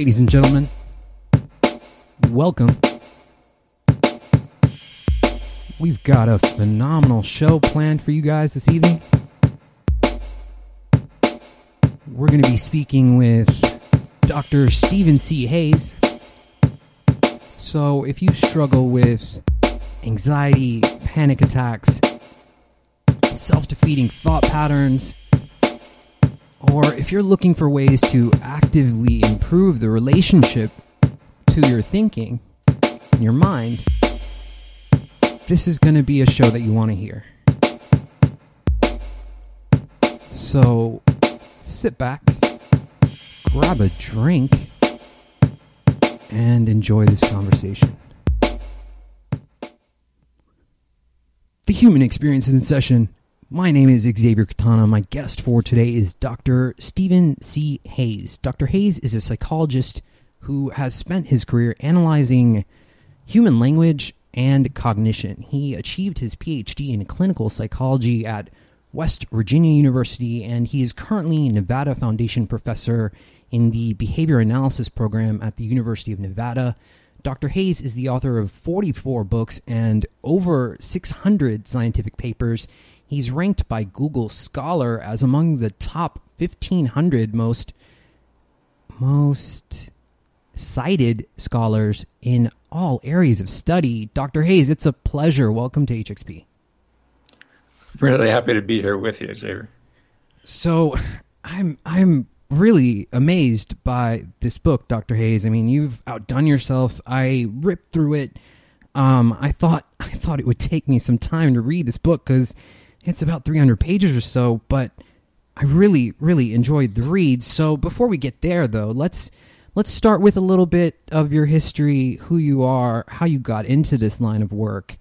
Ladies and gentlemen, welcome. We've got a phenomenal show planned for you guys this evening. We're going to be speaking with Dr. Steven C. Hayes. So, if you struggle with anxiety, panic attacks, self defeating thought patterns, or if you're looking for ways to actively improve the relationship to your thinking and your mind, this is going to be a show that you want to hear. So sit back, grab a drink, and enjoy this conversation. The human experience in session. My name is Xavier Katana. My guest for today is Dr. Steven C. Hayes. Dr. Hayes is a psychologist who has spent his career analyzing human language and cognition. He achieved his PhD in clinical psychology at West Virginia University, and he is currently Nevada Foundation professor in the behavior analysis program at the University of Nevada. Dr. Hayes is the author of 44 books and over 600 scientific papers. He's ranked by Google Scholar as among the top 1500 most most cited scholars in all areas of study. Dr. Hayes, it's a pleasure. Welcome to HXP. Really happy to be here with you, Xavier. So, I'm I'm really amazed by this book, Dr. Hayes. I mean, you've outdone yourself. I ripped through it. Um, I thought I thought it would take me some time to read this book because it's about 300 pages or so, but I really, really enjoyed the read. So before we get there, though, let's let's start with a little bit of your history, who you are, how you got into this line of work.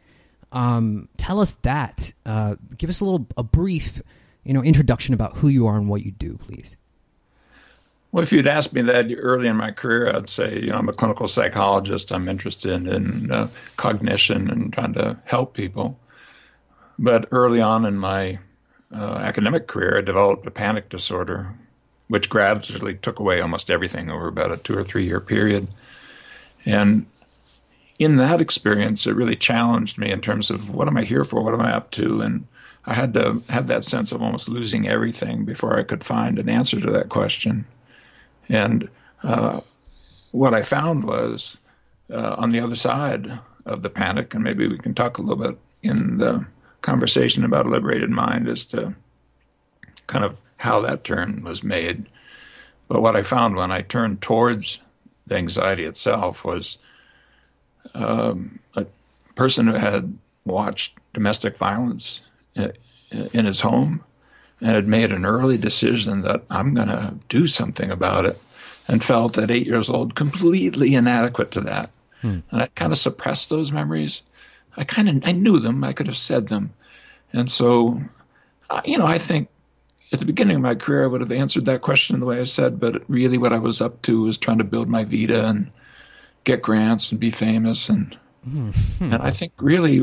Um, tell us that. Uh, give us a little, a brief, you know, introduction about who you are and what you do, please. Well, if you'd asked me that early in my career, I'd say, you know, I'm a clinical psychologist. I'm interested in uh, cognition and trying to help people. But early on in my uh, academic career, I developed a panic disorder, which gradually took away almost everything over about a two or three year period. And in that experience, it really challenged me in terms of what am I here for? What am I up to? And I had to have that sense of almost losing everything before I could find an answer to that question. And uh, what I found was uh, on the other side of the panic, and maybe we can talk a little bit in the conversation about a liberated mind as to kind of how that turn was made. But what I found when I turned towards the anxiety itself was um, a person who had watched domestic violence in his home and had made an early decision that I'm going to do something about it and felt at eight years old completely inadequate to that. Hmm. And I kind of suppressed those memories I kind of I knew them. I could have said them, and so you know I think at the beginning of my career I would have answered that question the way I said, but really what I was up to was trying to build my vita and get grants and be famous and mm-hmm. and I think really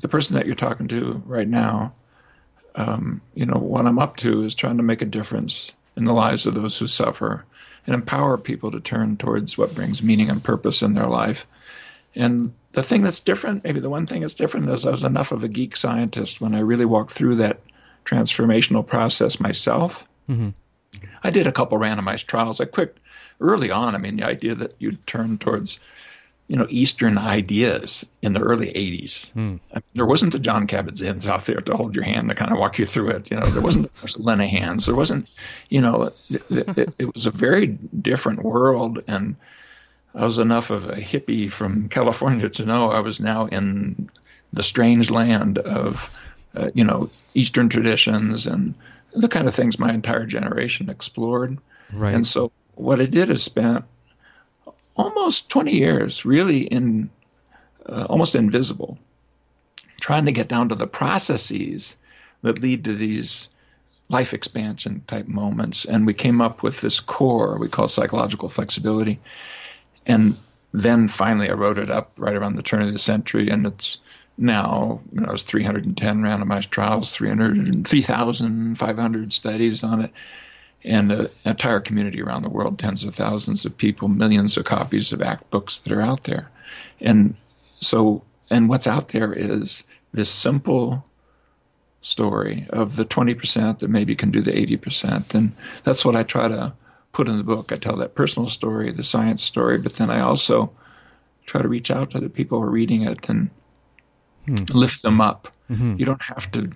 the person that you're talking to right now, um, you know, what I'm up to is trying to make a difference in the lives of those who suffer and empower people to turn towards what brings meaning and purpose in their life. And the thing that's different, maybe the one thing that's different, is I was enough of a geek scientist when I really walked through that transformational process myself. Mm-hmm. I did a couple randomized trials. I quit early on. I mean, the idea that you'd turn towards, you know, Eastern ideas in the early '80s. Mm. I mean, there wasn't the John Kabat-Zins out there to hold your hand to kind of walk you through it. You know, there wasn't the Linehans. There wasn't, you know, it, it, it was a very different world and I was enough of a hippie from California to know I was now in the strange land of, uh, you know, Eastern traditions and the kind of things my entire generation explored. Right. And so what I did is spent almost 20 years really in uh, almost invisible, trying to get down to the processes that lead to these life expansion type moments. And we came up with this core we call psychological flexibility. And then finally I wrote it up right around the turn of the century, and it's now, you know, it was 310 randomized trials, 3,500 studies on it, and an entire community around the world, tens of thousands of people, millions of copies of ACT books that are out there. And so, and what's out there is this simple story of the 20% that maybe can do the 80%. And that's what I try to put in the book. I tell that personal story, the science story, but then I also try to reach out to the people who are reading it and hmm. lift them up. Mm-hmm. You don't have to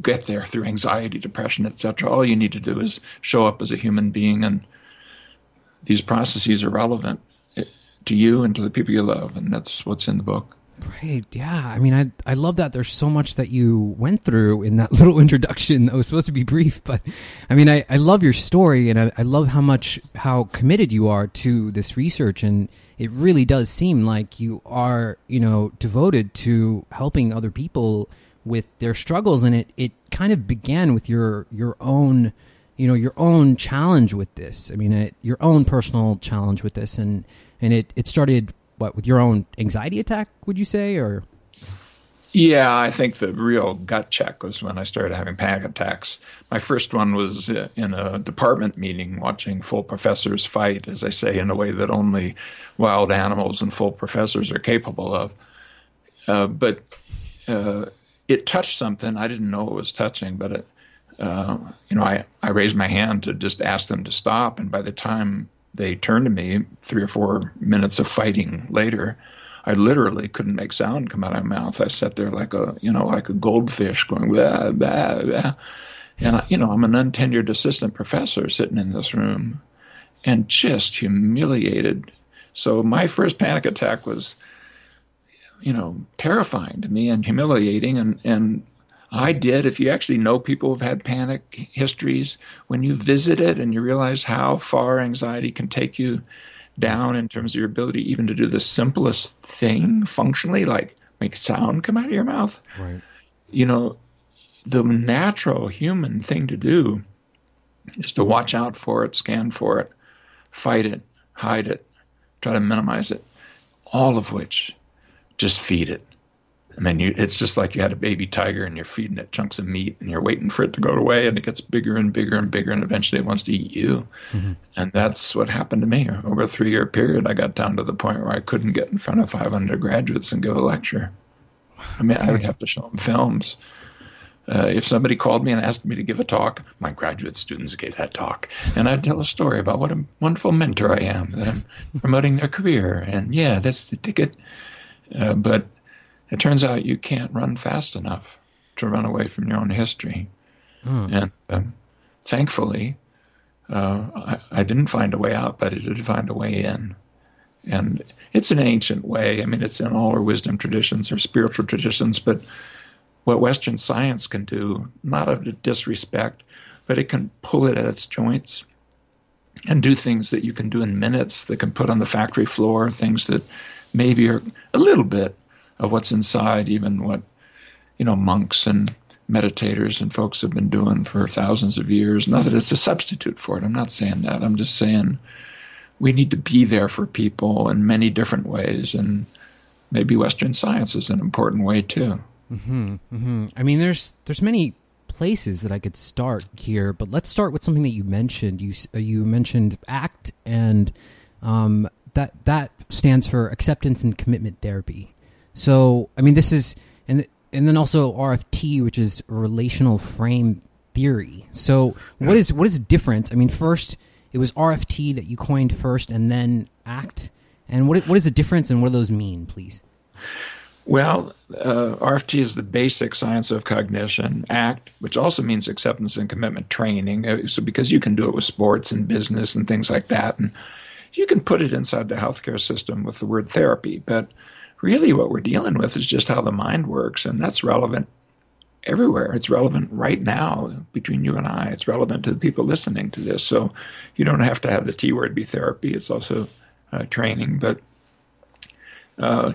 get there through anxiety, depression, etc. All you need to do is show up as a human being, and these processes are relevant eh, to you and to the people you love, and that's what's in the book. Right. Yeah. I mean, I I love that there's so much that you went through in that little introduction that was supposed to be brief, but I mean, I, I love your story and I, I love how much how committed you are to this research and it really does seem like you are, you know, devoted to helping other people with their struggles and it it kind of began with your your own you know your own challenge with this. I mean, it, your own personal challenge with this and and it it started what with your own anxiety attack? Would you say or? Yeah, I think the real gut check was when I started having panic attacks. My first one was uh, in a department meeting watching full professors fight, as I say, in a way that only wild animals and full professors are capable of. Uh, but uh, it touched something. I didn't know it was touching, but it, uh, you know, I, I raised my hand to just ask them to stop. And by the time they turned to me three or four minutes of fighting later. I literally couldn't make sound come out of my mouth. I sat there like a, you know, like a goldfish going, blah, blah, blah. And, I, you know, I'm an untenured assistant professor sitting in this room and just humiliated. So my first panic attack was, you know, terrifying to me and humiliating. And, and I did. If you actually know people who've had panic histories, when you visit it and you realize how far anxiety can take you down in terms of your ability even to do the simplest thing functionally, like make sound come out of your mouth, right. you know, the natural human thing to do is to watch out for it, scan for it, fight it, hide it, try to minimize it, all of which just feed it and then you it's just like you had a baby tiger and you're feeding it chunks of meat and you're waiting for it to go away and it gets bigger and bigger and bigger and eventually it wants to eat you. Mm-hmm. and that's what happened to me. Over a three year period i got down to the point where i couldn't get in front of 500 graduates and give a lecture. I mean i would have to show them films. Uh, if somebody called me and asked me to give a talk, my graduate students gave that talk, and I'd tell a story about what a wonderful mentor I am, that I'm promoting their career, and yeah, that's the ticket. Uh, but it turns out you can't run fast enough to run away from your own history. Hmm. And um, thankfully, uh, I, I, didn't find a way out, but I did find a way in. And it's an ancient way. I mean, it's in all our wisdom traditions or spiritual traditions, but what Western science can do, not out of disrespect, but it can pull it at its joints and do things that you can do in minutes that can put on the factory floor, things that maybe are a little bit of what's inside, even what you know monks and meditators and folks have been doing for thousands of years. Not that it's a substitute for it. I'm not saying that. I'm just saying we need to be there for people in many different ways, and maybe Western science is an important way too. Mm-hmm, mm-hmm. I mean, there's there's many places that I could start here, but let's start with something that you mentioned. You uh, you mentioned ACT, and um, that that stands for acceptance and commitment therapy. So, I mean, this is and and then also RFT, which is relational frame theory. So, what is what is the difference? I mean, first it was RFT that you coined first, and then ACT. And what what is the difference, and what do those mean, please? Well, uh, RFT is the basic science of cognition. ACT, which also means acceptance and commitment training, uh, so because you can do it with sports and business and things like that, and you can put it inside the healthcare system with the word therapy, but really what we're dealing with is just how the mind works, and that's relevant everywhere. It's relevant right now between you and I. It's relevant to the people listening to this. So you don't have to have the T word be therapy. It's also uh, training, but uh,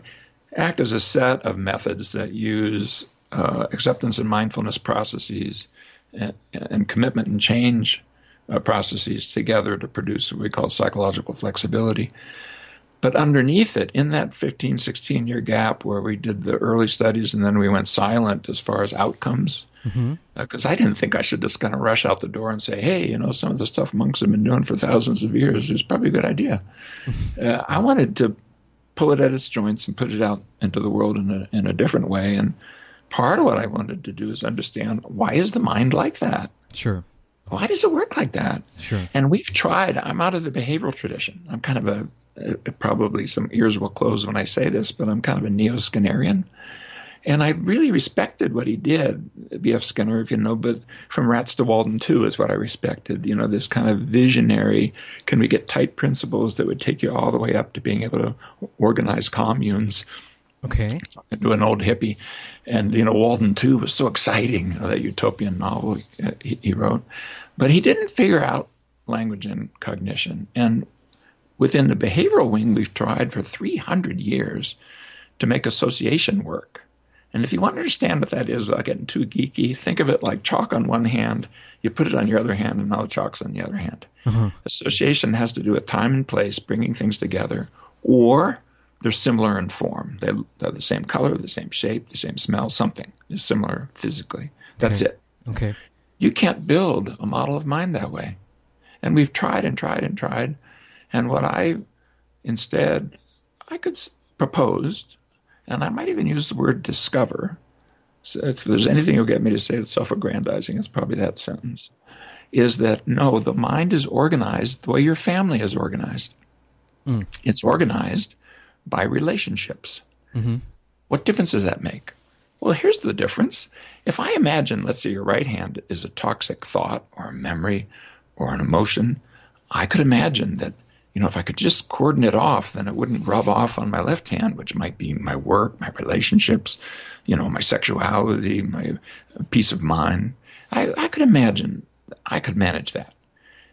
act as a set of methods that use uh, acceptance and mindfulness processes and, and commitment and change uh, processes together to produce what we call psychological flexibility. But underneath it, in that 15, 16 year gap where we did the early studies and then we went silent as far as outcomes, because mm-hmm. uh, I didn't think I should just kind of rush out the door and say, hey, you know, some of the stuff monks have been doing for thousands of years is probably a good idea. uh, I wanted to pull it at its joints and put it out into the world in a, in a different way. And part of what I wanted to do is understand why is the mind like that? Sure. Why does it work like that? Sure. And we've tried. I'm out of the behavioral tradition. I'm kind of a Uh, probably some ears will close when I say this, but I'm kind of a neo Skinnerian. And I really respected what he did, B.F. Skinner, if you know, but from Rats to Walden Two is what I respected. You know, this kind of visionary, can we get tight principles that would take you all the way up to being able to organize communes? Okay. To an old hippie. And, you know, Walden Two was so exciting, you know, that utopian novel he, he wrote. But he didn't figure out language and cognition. And within the behavioral wing, we've tried for 300 years to make association work. And if you want to understand what that is without getting too geeky, think of it like chalk on one hand, you put it on your other hand, and now the chalk's on the other hand. Uh-huh. Association has to do with time and place, bringing things together, or they're similar in form. They're, they're the same color, the same shape, the same smell, something is similar physically. That's okay. it. Okay. You can't build a model of mind that way. And we've tried and tried and tried. And what I instead, I could proposed, and I might even use the word discover. So if there's anything you'll get me to say that's self-aggrandizing, it's probably that sentence. Is that no, the mind is organized the way your family is organized. Mm. It's organized by relationships. Mm-hmm. What difference does that make? Well, here's the difference. If I imagine, let's say, your right hand is a toxic thought or a memory or an emotion, I could imagine that you know, if I could just cordon it off, then it wouldn't rub off on my left hand, which might be my work, my relationships, you know, my sexuality, my peace of mind. I, I could imagine I could manage that.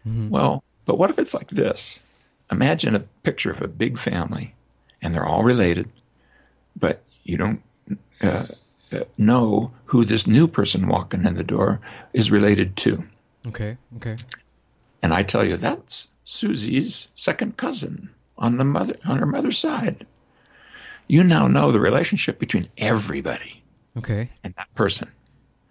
Mm-hmm. Well, but what if it's like this? Imagine a picture of a big family, and they're all related, but you don't uh, uh, know who this new person walking in the door is related to. Okay. Okay. And I tell you, that's Susie's second cousin on the mother on her mother's side. You now know the relationship between everybody. Okay. And that person.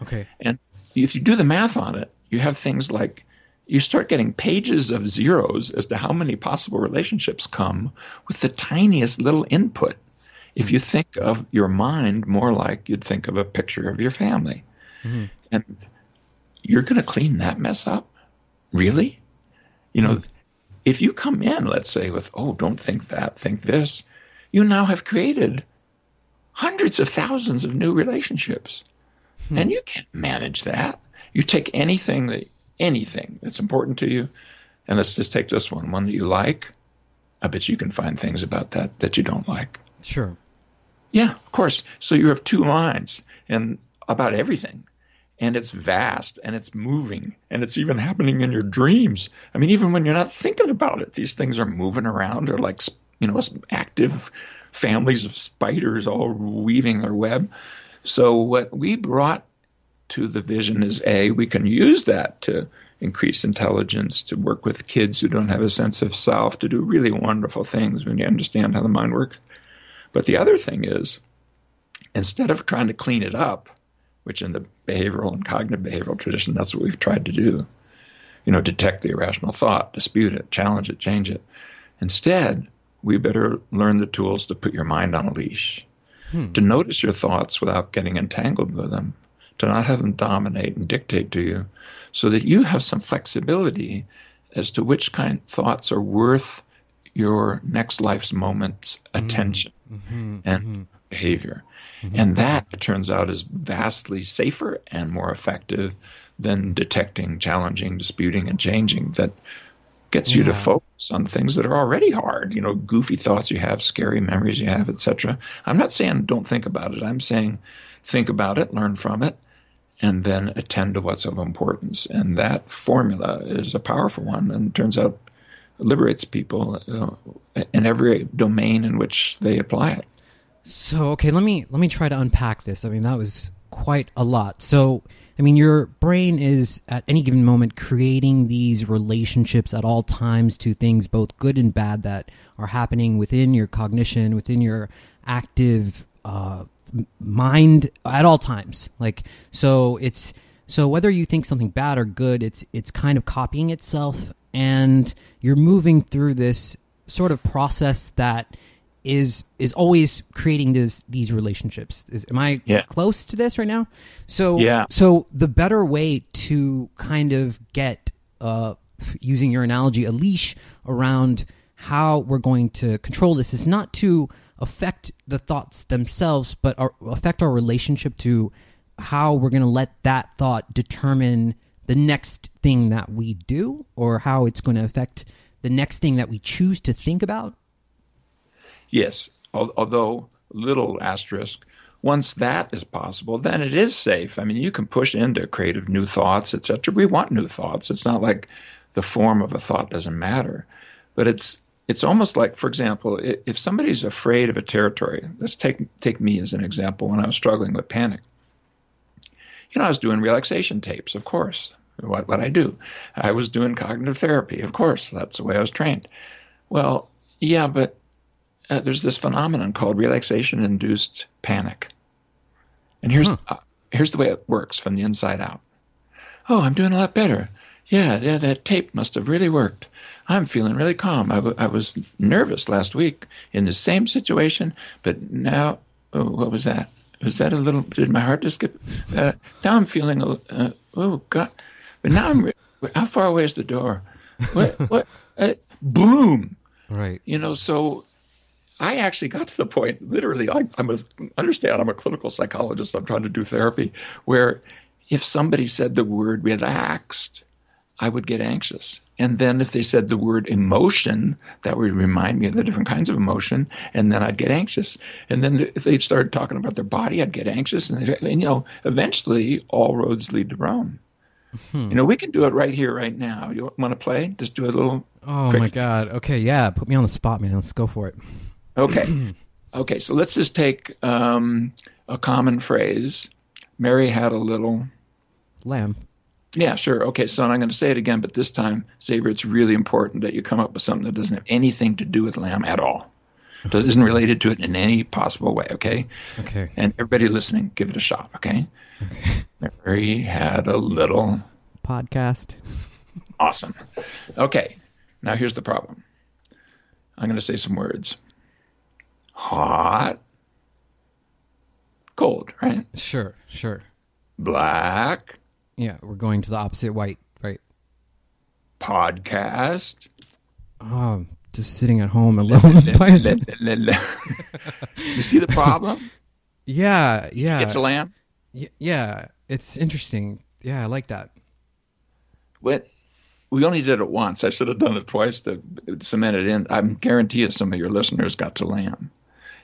Okay. And if you do the math on it, you have things like you start getting pages of zeros as to how many possible relationships come with the tiniest little input. If you think of your mind more like you'd think of a picture of your family. Mm-hmm. And you're going to clean that mess up? Really? You know, mm-hmm. If you come in, let's say, with, oh, don't think that, think this, you now have created hundreds of thousands of new relationships. Hmm. And you can't manage that. You take anything that anything that's important to you, and let's just take this one, one that you like. I bet you can find things about that that you don't like. Sure. Yeah, of course. So you have two minds and about everything and it's vast and it's moving and it's even happening in your dreams. I mean, even when you're not thinking about it, these things are moving around. They're like, you know, active families of spiders all weaving their web. So, what we brought to the vision is A, we can use that to increase intelligence, to work with kids who don't have a sense of self, to do really wonderful things when you understand how the mind works. But the other thing is, instead of trying to clean it up, which in the behavioral and cognitive behavioral tradition, that's what we've tried to do. You know, detect the irrational thought, dispute it, challenge it, change it. Instead, we better learn the tools to put your mind on a leash, hmm. to notice your thoughts without getting entangled with them, to not have them dominate and dictate to you, so that you have some flexibility as to which kind of thoughts are worth your next life's moment's hmm. attention mm-hmm, and mm-hmm. behavior. Mm-hmm. And that, it turns out, is vastly safer and more effective than detecting, challenging, disputing, and changing that gets you to focus on things that are already hard you know goofy thoughts you have scary memories you have etc i'm not saying don't think about it. I'm saying think about it learn from it and then attend to what's of importance. And that formula is a powerful one and turns out liberates people uh, in every domain in which they apply it so okay let me let me try to unpack this i mean that was quite a lot so I mean, your brain is at any given moment creating these relationships at all times to things both good and bad that are happening within your cognition, within your active uh, mind at all times. Like, so it's so whether you think something bad or good, it's it's kind of copying itself, and you're moving through this sort of process that is is always creating this these relationships. Is, am I yeah. close to this right now? So yeah. So the better way to kind of get, uh, using your analogy, a leash around how we're going to control this is not to affect the thoughts themselves, but our, affect our relationship to how we're going to let that thought determine the next thing that we do, or how it's going to affect the next thing that we choose to think about. Yes, although little asterisk. Once that is possible, then it is safe. I mean, you can push into creative new thoughts, etc. We want new thoughts. It's not like the form of a thought doesn't matter, but it's it's almost like, for example, if somebody's afraid of a territory. Let's take take me as an example. When I was struggling with panic, you know, I was doing relaxation tapes, of course. What what I do, I was doing cognitive therapy, of course. That's the way I was trained. Well, yeah, but uh, there's this phenomenon called relaxation induced panic. And here's huh. uh, here's the way it works from the inside out. Oh, I'm doing a lot better. Yeah, yeah, that tape must have really worked. I'm feeling really calm. I, w- I was nervous last week in the same situation, but now, oh, what was that? Was that a little? Did my heart just skip? Uh, now I'm feeling. A, uh, oh God! But now I'm. Re- how far away is the door? What? what? Uh, boom! Right. You know, so I actually got to the point, literally, I, I'm a, understand I'm a clinical psychologist. I'm trying to do therapy, where if somebody said the word relaxed, I would get anxious. And then if they said the word emotion, that would remind me of the different kinds of emotion, and then I'd get anxious. And then if they started talking about their body, I'd get anxious. And, and you know, eventually, all roads lead to Rome. Hmm. You know, we can do it right here, right now. You want to play? Just do a little. Oh my God! Okay, yeah, put me on the spot, man. Let's go for it. Okay. okay, so let's just take um, a common phrase. Mary had a little lamb. Yeah, sure. Okay, so I'm going to say it again, but this time, Xavier, it's really important that you come up with something that doesn't have anything to do with lamb at all. Does it isn't related to it in any possible way, okay? Okay. And everybody listening, give it a shot, okay? okay. Mary had a little podcast. Awesome. Okay, now here's the problem. I'm going to say some words hot, cold, right? Sure, sure. Black. Yeah, we're going to the opposite white, right? Podcast. Oh, just sitting at home alone. you see the problem? Yeah, yeah. It's a lamb. yeah, it's interesting. Yeah, I like that. What we only did it once. I should have done it twice to cement it in. I'm guarantee you some of your listeners got to lamb.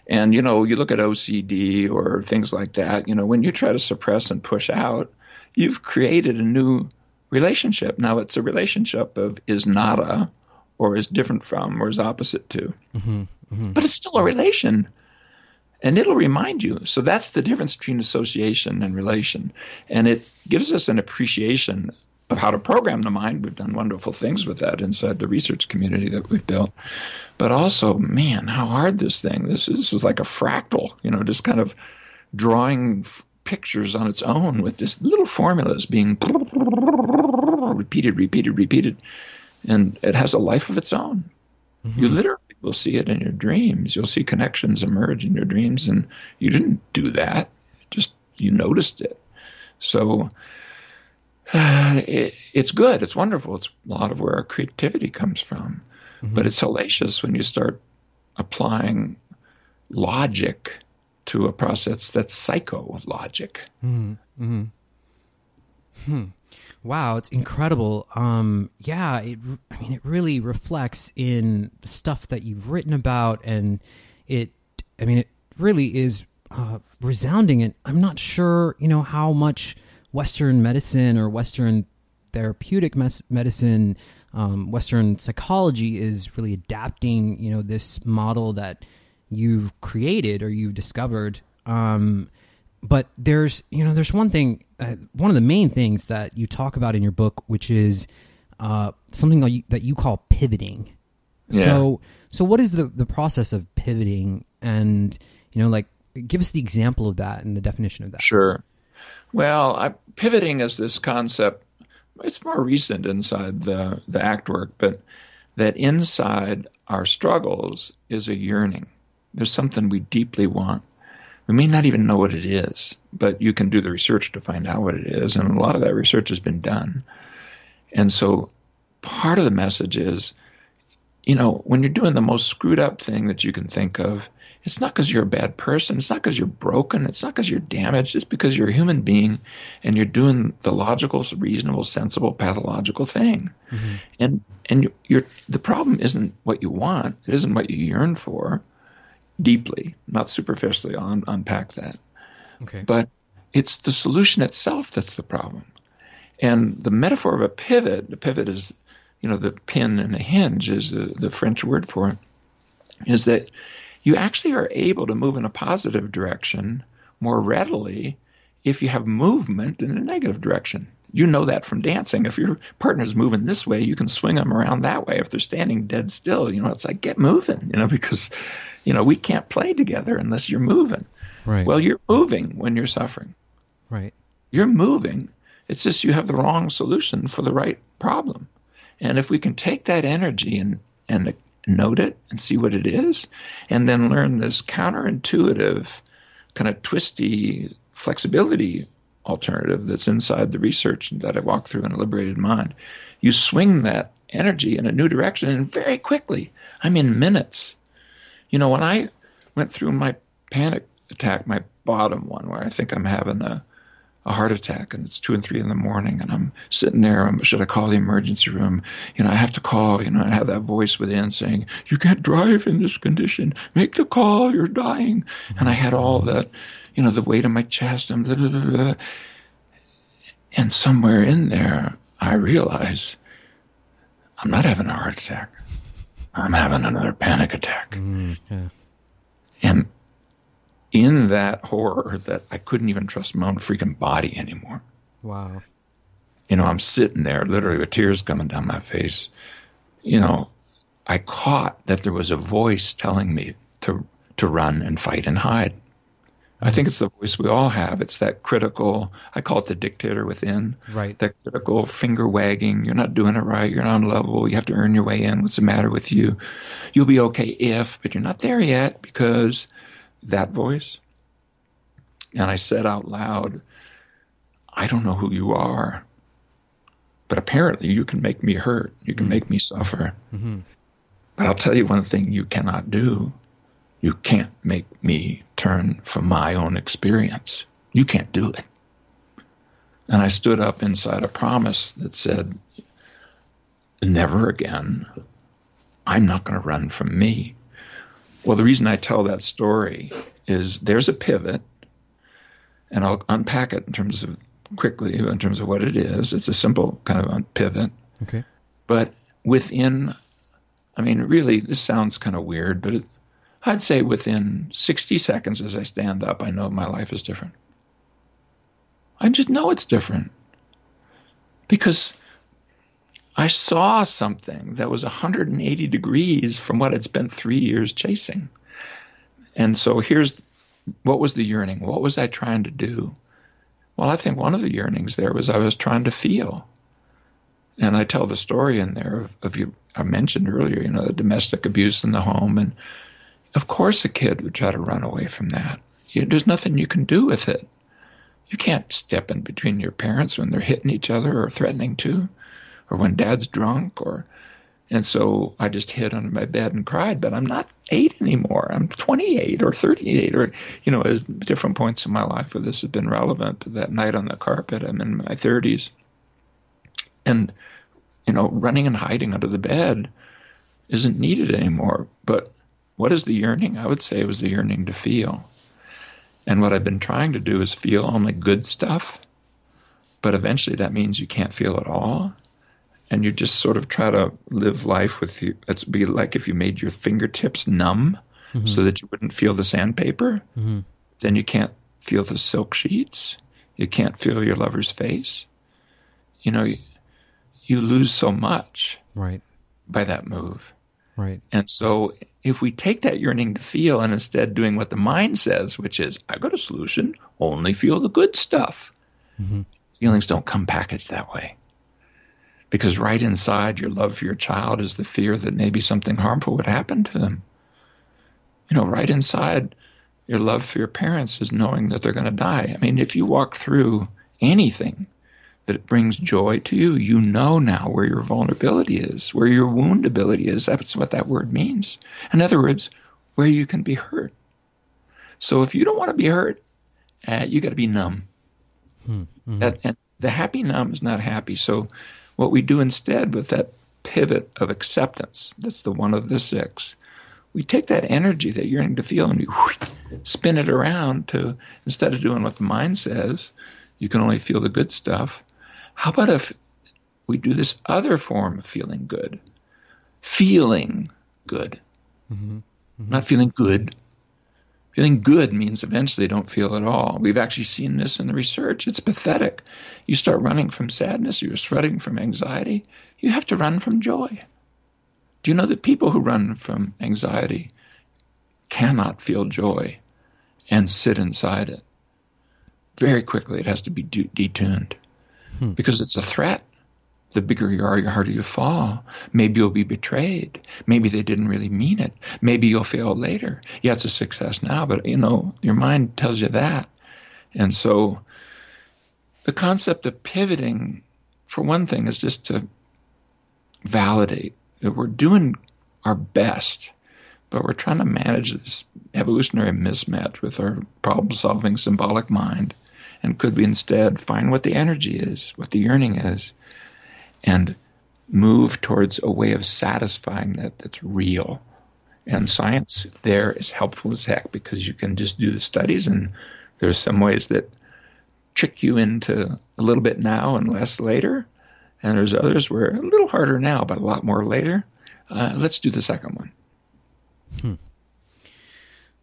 And, you know, you look at OCD or things like that, you know, when you try to suppress and push out, you've created a new relationship. Now it's a relationship of is not a, or is different from, or is opposite to. Mm-hmm, mm-hmm. But it's still a relation. And it'll remind you. So that's the difference between association and relation. And it gives us an appreciation of how to program the mind. We've done wonderful things with that inside the research community that we've built. But also, man, how hard this thing. This is, this is like a fractal, you know, just kind of drawing pictures on its own with this little formulas being repeated, repeated, repeated. And it has a life of its own. Mm-hmm. You literally will see it in your dreams. You'll see connections emerge in your dreams, and you didn't do that. Just you noticed it. So it, it's good. It's wonderful. It's a lot of where our creativity comes from. Mm-hmm. But it's hellacious when you start applying logic to a process that's psycho logic. Mm-hmm. mm-hmm. Hmm. Wow, it's incredible. Um, yeah, it, I mean, it really reflects in the stuff that you've written about, and it, I mean, it really is uh, resounding. And I'm not sure, you know, how much Western medicine or Western therapeutic mes- medicine, um, Western psychology is really adapting, you know, this model that you've created or you've discovered. Um, but there's you know there's one thing uh, one of the main things that you talk about in your book which is uh, something that you, that you call pivoting Yeah. so so what is the the process of pivoting and you know like give us the example of that and the definition of that Sure. Well, I, pivoting is this concept. It's more recent inside the the act work, but that inside our struggles is a yearning. There's something we deeply want. We may not even know what it is, but you can do the research to find out what it is, and a lot of that research has been done. And so, part of the message is, you know, when you're doing the most screwed up thing that you can think of, it's not because you're a bad person. It's not because you're broken. It's not because you're damaged. It's because you're a human being and you're doing the logical, reasonable, sensible, pathological thing. Mm-hmm. And and you- you're the problem isn't what you want. It isn't what you yearn for deeply, not superficially. I'll un- unpack that. okay But it's the solution itself that's the problem. And the metaphor of a pivot, the pivot is, you know, the pin and the hinge is the, the French word for it, is that you actually are able to move in a positive direction more readily if you have movement in a negative direction. You know that from dancing. If your partner's moving this way, you can swing them around that way. If they're standing dead still, you know, it's like get moving, you know, because, you know, we can't play together unless you're moving. right Well, you're moving when you're suffering. right You're moving. It's just you have the wrong solution for the right problem. And if we can take that energy and, and note it and see what it is, and then learn this counterintuitive, kind of twisty flexibility alternative that's inside the research that I walked through in a liberated mind, you swing that energy in a new direction and very quickly, I mean minutes. You know, when I went through my panic attack, my bottom one, where I think I'm having a a heart attack and it's two and three in the morning and I'm sitting there. Um, should I call the emergency room? You know, I have to call, you know, I have that voice within saying, you can't drive in this condition. Make the call. You're dying. And I had all that, you know, the weight on my chest and blah, blah, blah, blah. And somewhere in there, I realize I'm not having a heart attack. I'm having another panic attack. Mm, yeah And in that horror that I couldn't even trust my own freaking body anymore. wow You know, I'm sitting there literally with tears coming down my face. You know, I caught that there was a voice telling me to to run and fight and hide. I think it's the voice we all have. It's that critical, I call it the dictator within. right That critical finger wagging. You're not doing it right. You're not on level. You have to earn your way in. What's the matter with you? You'll be okay if, but you're not there yet because that voice. And I said out loud, I don't know who you are, but apparently you can make me hurt. You can make me suffer. Mm-hmm. But I'll tell you one thing you cannot do. You can't make me turn from my own experience. You can't do it. And I stood up inside a promise that said, Never again. I'm not going to run from me. Well, the reason I tell that story is there's a pivot, and I'll unpack it in terms of quickly in terms of what it is. It's a simple kind of a pivot, okay but within, I mean, really, this sounds kind of weird, but it, I'd say within 60 seconds as I stand up, I know my life is different. I just know it's different because I saw something that was 180 degrees from what it's been three years chasing. And so here's what was the yearning? What was I trying to do? Well, I think one of the yearnings there was I was trying to feel. And I tell the story in there of, of you I mentioned earlier, you know, the domestic abuse in the home. And of course, a kid would try to run away from that. You, there's nothing you can do with it. You can't step in between your parents when they're hitting each other or threatening to, or when dad's drunk, or And so I just hid under my bed and cried, but I'm not eight anymore. I'm 28 or 38 or, you know, at different points in my life where this has been relevant. But that night on the carpet, I'm in my 30s. And, you know, running and hiding under the bed isn't needed anymore. But what is the yearning? I would say it was the yearning to feel. And what I've been trying to do is feel only good stuff. But eventually that means you can't feel at all and you just sort of try to live life with you. It's be like if you made your fingertips numb mm-hmm. so that you wouldn't feel the sandpaper. Mm-hmm. Then you can't feel the silk sheets. You can't feel your lover's face. You know, you, you lose so much right by that move. Right. And so if we take that yearning to feel and instead doing what the mind says, which is, I got a solution, only feel the good stuff. Mm-hmm. Feelings don't come packaged that way because right inside your love for your child is the fear that maybe something harmful would happen to them. You know, right inside your love for your parents is knowing that they're going to die. I mean, if you walk through anything that brings joy to you, you know now where your vulnerability is, where your woundability is. That's what that word means. In other words, where you can be hurt. So if you don't want to be hurt, uh, you got to be numb. Hmm. Mm-hmm. That, and the happy numb is not happy. So what we do instead with that pivot of acceptance, that's the one of the six, we take that energy that you're yearning to feel and we spin it around to instead of doing what the mind says, you can only feel the good stuff. How about if we do this other form of feeling good? Feeling good. Mm-hmm. Mm-hmm. Not feeling good, Feeling good means eventually don't feel at all. We've actually seen this in the research. It's pathetic. You start running from sadness, you're running from anxiety, you have to run from joy. Do you know that people who run from anxiety cannot feel joy and sit inside it? Very quickly, it has to be detuned hmm. because it's a threat the bigger you are, the harder you fall. Maybe you'll be betrayed. Maybe they didn't really mean it. Maybe you'll fail later. Yeah, it's a success now, but you know, your mind tells you that. And so the concept of pivoting, for one thing, is just to validate that we're doing our best, but we're trying to manage this evolutionary mismatch with our problem solving symbolic mind. And could we instead find what the energy is, what the yearning is, and move towards a way of satisfying that that's real. And science there is helpful as heck because you can just do the studies, and there's some ways that trick you into a little bit now and less later. And there's others where a little harder now, but a lot more later. Uh, let's do the second one. Hmm.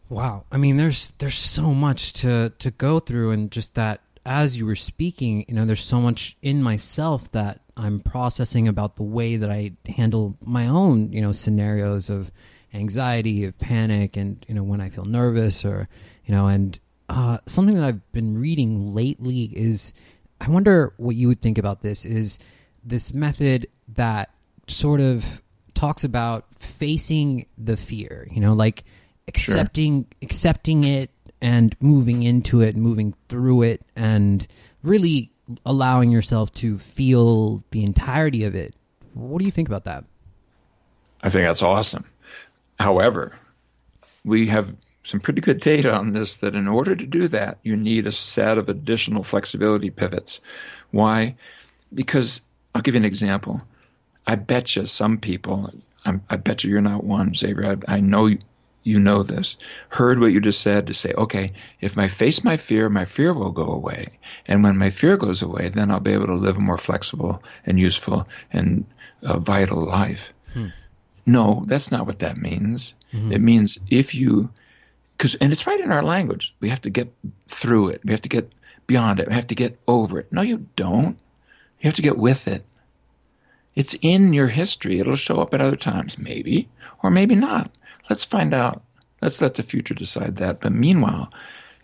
Wow. I mean, there's there's so much to to go through, and just that as you were speaking, you know, there's so much in myself that I'm processing about the way that I handle my own, you know, scenarios of anxiety, of panic, and you know when I feel nervous, or you know, and uh, something that I've been reading lately is, I wonder what you would think about this. Is this method that sort of talks about facing the fear, you know, like accepting sure. accepting it and moving into it, moving through it, and really allowing yourself to feel the entirety of it. What do you think about that? I think that's awesome. However, we have some pretty good data on this that in order to do that, you need a set of additional flexibility pivots. Why? Because I'll give you an example. I bet you some people, i bet you you're not one, Xavier. I, I know you know this, heard what you just said to say, okay, if I face my fear, my fear will go away. And when my fear goes away, then I'll be able to live a more flexible and useful and uh, vital life. Hmm. No, that's not what that means. Mm-hmm. It means if you, because, and it's right in our language, we have to get through it. We have to get beyond it. We have to get over it. No, you don't. You have to get with it. It's in your history. It'll show up at other times, maybe, or maybe not. Let's find out. Let's let the future decide that. But meanwhile,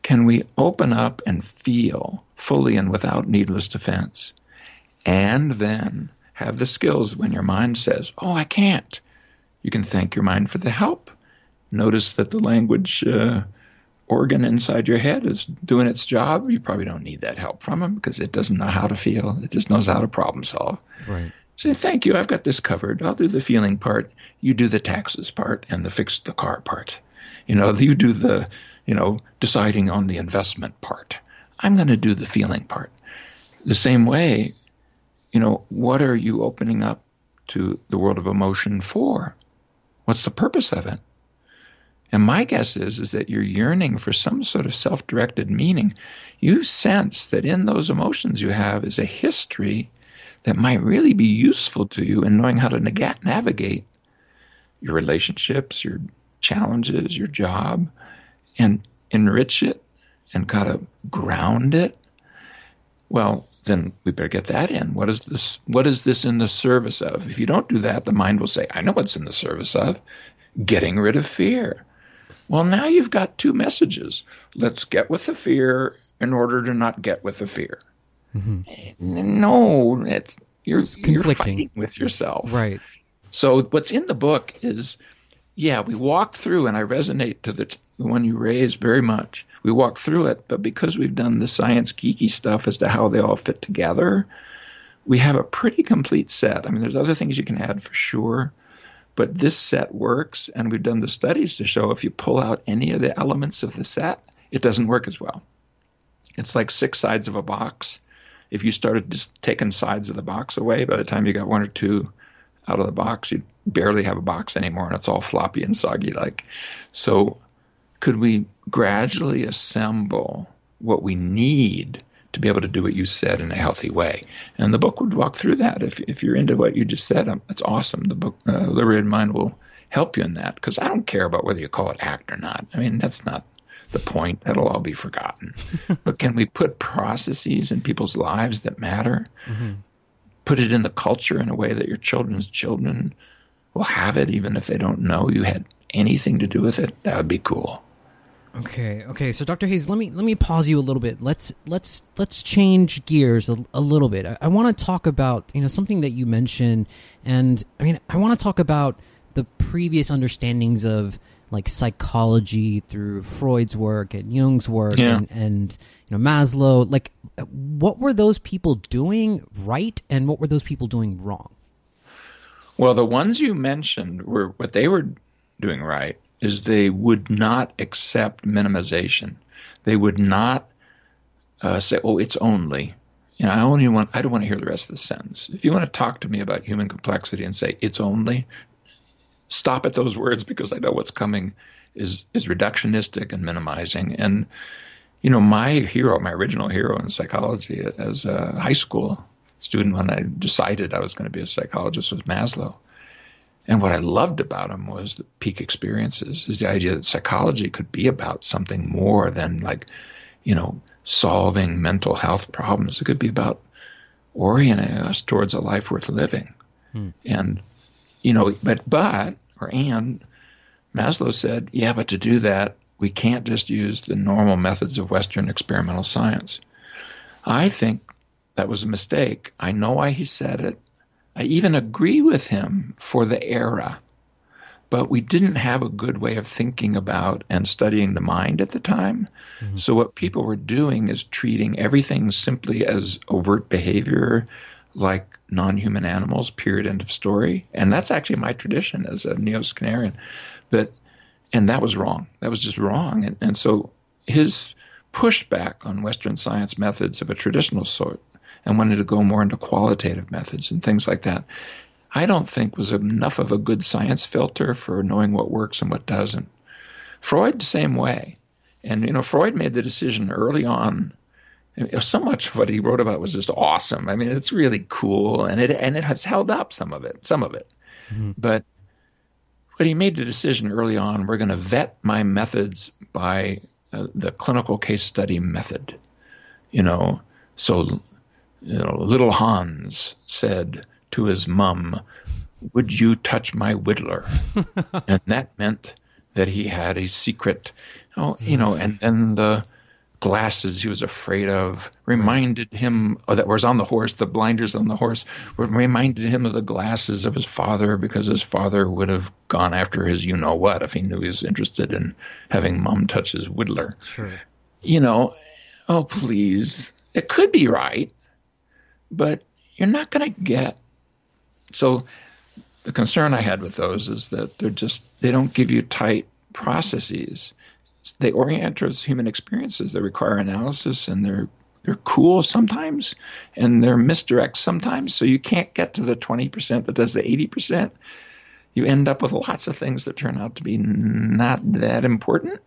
can we open up and feel fully and without needless defense? And then have the skills when your mind says, Oh, I can't. You can thank your mind for the help. Notice that the language uh, organ inside your head is doing its job. You probably don't need that help from them because it doesn't know how to feel, it just knows how to problem solve. Right. Say, thank you, I've got this covered. I'll do the feeling part. You do the taxes part and the fix the car part. You know, you do the, you know, deciding on the investment part. I'm going to do the feeling part. The same way, you know, what are you opening up to the world of emotion for? What's the purpose of it? And my guess is is that you're yearning for some sort of self-directed meaning. You sense that in those emotions you have is a history that might really be useful to you in knowing how to navigate your relationships, your challenges, your job, and enrich it and kind of ground it. Well, then we better get that in. What is this? What is this in the service of? If you don't do that, the mind will say, "I know what's in the service of getting rid of fear." Well, now you've got two messages. Let's get with the fear in order to not get with the fear. Mm-hmm. No, it's you're it's you're with yourself. Right. So what's in the book is, yeah, we walk through, and I resonate to the, the one you raised very much. We walk through it, but because we've done the science geeky stuff as to how they all fit together, we have a pretty complete set. I mean, there's other things you can add for sure, but this set works, and we've done the studies to show if you pull out any of the elements of the set, it doesn't work as well. It's like six sides of a box if you started just taking sides of the box away, by the time you got one or two out of the box, you'd barely have a box anymore, and it's all floppy and soggy like. So, could we gradually assemble what we need to be able to do what you said in a healthy way? And the book would walk through that. If if you're into what you just said, um, it's awesome. The book, uh, Liberated Mind, will help you in that because I don't care about whether you call it ACT or not. I mean, that's not the point. That'll all be forgotten. but can we put processes in people's lives that matter? Mm-hmm. Put it in the culture in a way that your children's children will have it, even if they don't know you had anything to do with it. That would be cool. Okay, okay. So, Dr. Hayes, let me let me pause you a little bit. Let's let's let's change gears a, a little bit. I, I want to talk about you know something that you mentioned, and I mean I want to talk about the previous understandings of like psychology through Freud's work and Jung's work yeah. and, and you know Maslow. Like, what were those people doing right, and what were those people doing wrong? Well, the ones you mentioned were what they were doing right is they would not accept minimization. They would not uh, say, "Oh, it's only." You know, I only want. I don't want to hear the rest of the sentence. If you want to talk to me about human complexity and say it's only, stop at those words because I know what's coming is is reductionistic and minimizing. And you know, my hero, my original hero in psychology as a high school student when I decided I was going to be a psychologist was Maslow. And what I loved about him was the peak experiences, is the idea that psychology could be about something more than like, you know, solving mental health problems. It could be about orienting us towards a life worth living. Hmm. And you know, but but or and Maslow said, yeah, but to do that, we can't just use the normal methods of Western experimental science. I think that was a mistake. I know why he said it. I even agree with him for the era. But we didn't have a good way of thinking about and studying the mind at the time. Mm-hmm. So, what people were doing is treating everything simply as overt behavior, like non-human animals. Period. End of story. And that's actually my tradition as a neo-Skinnerian. But and that was wrong. That was just wrong. And, and so his pushback on Western science methods of a traditional sort and wanted to go more into qualitative methods and things like that. I don't think was enough of a good science filter for knowing what works and what doesn't. Freud the same way. And you know, Freud made the decision early on so much of what he wrote about was just awesome. I mean, it's really cool, and it and it has held up some of it, some of it. Mm-hmm. But but he made the decision early on: we're going to vet my methods by uh, the clinical case study method. You know, so you know, little Hans said to his mum, "Would you touch my whittler?" and that meant that he had a secret. Oh, you know, and then the glasses he was afraid of reminded him that was on the horse the blinders on the horse reminded him of the glasses of his father because his father would have gone after his you know what if he knew he was interested in having mom touch his whittler. Sure. You know oh please. It could be right but you're not going to get. So the concern I had with those is that they're just they don't give you tight processes. They orient towards human experiences. They require analysis, and they're they're cool sometimes, and they're misdirect sometimes. So you can't get to the twenty percent that does the eighty percent. You end up with lots of things that turn out to be not that important,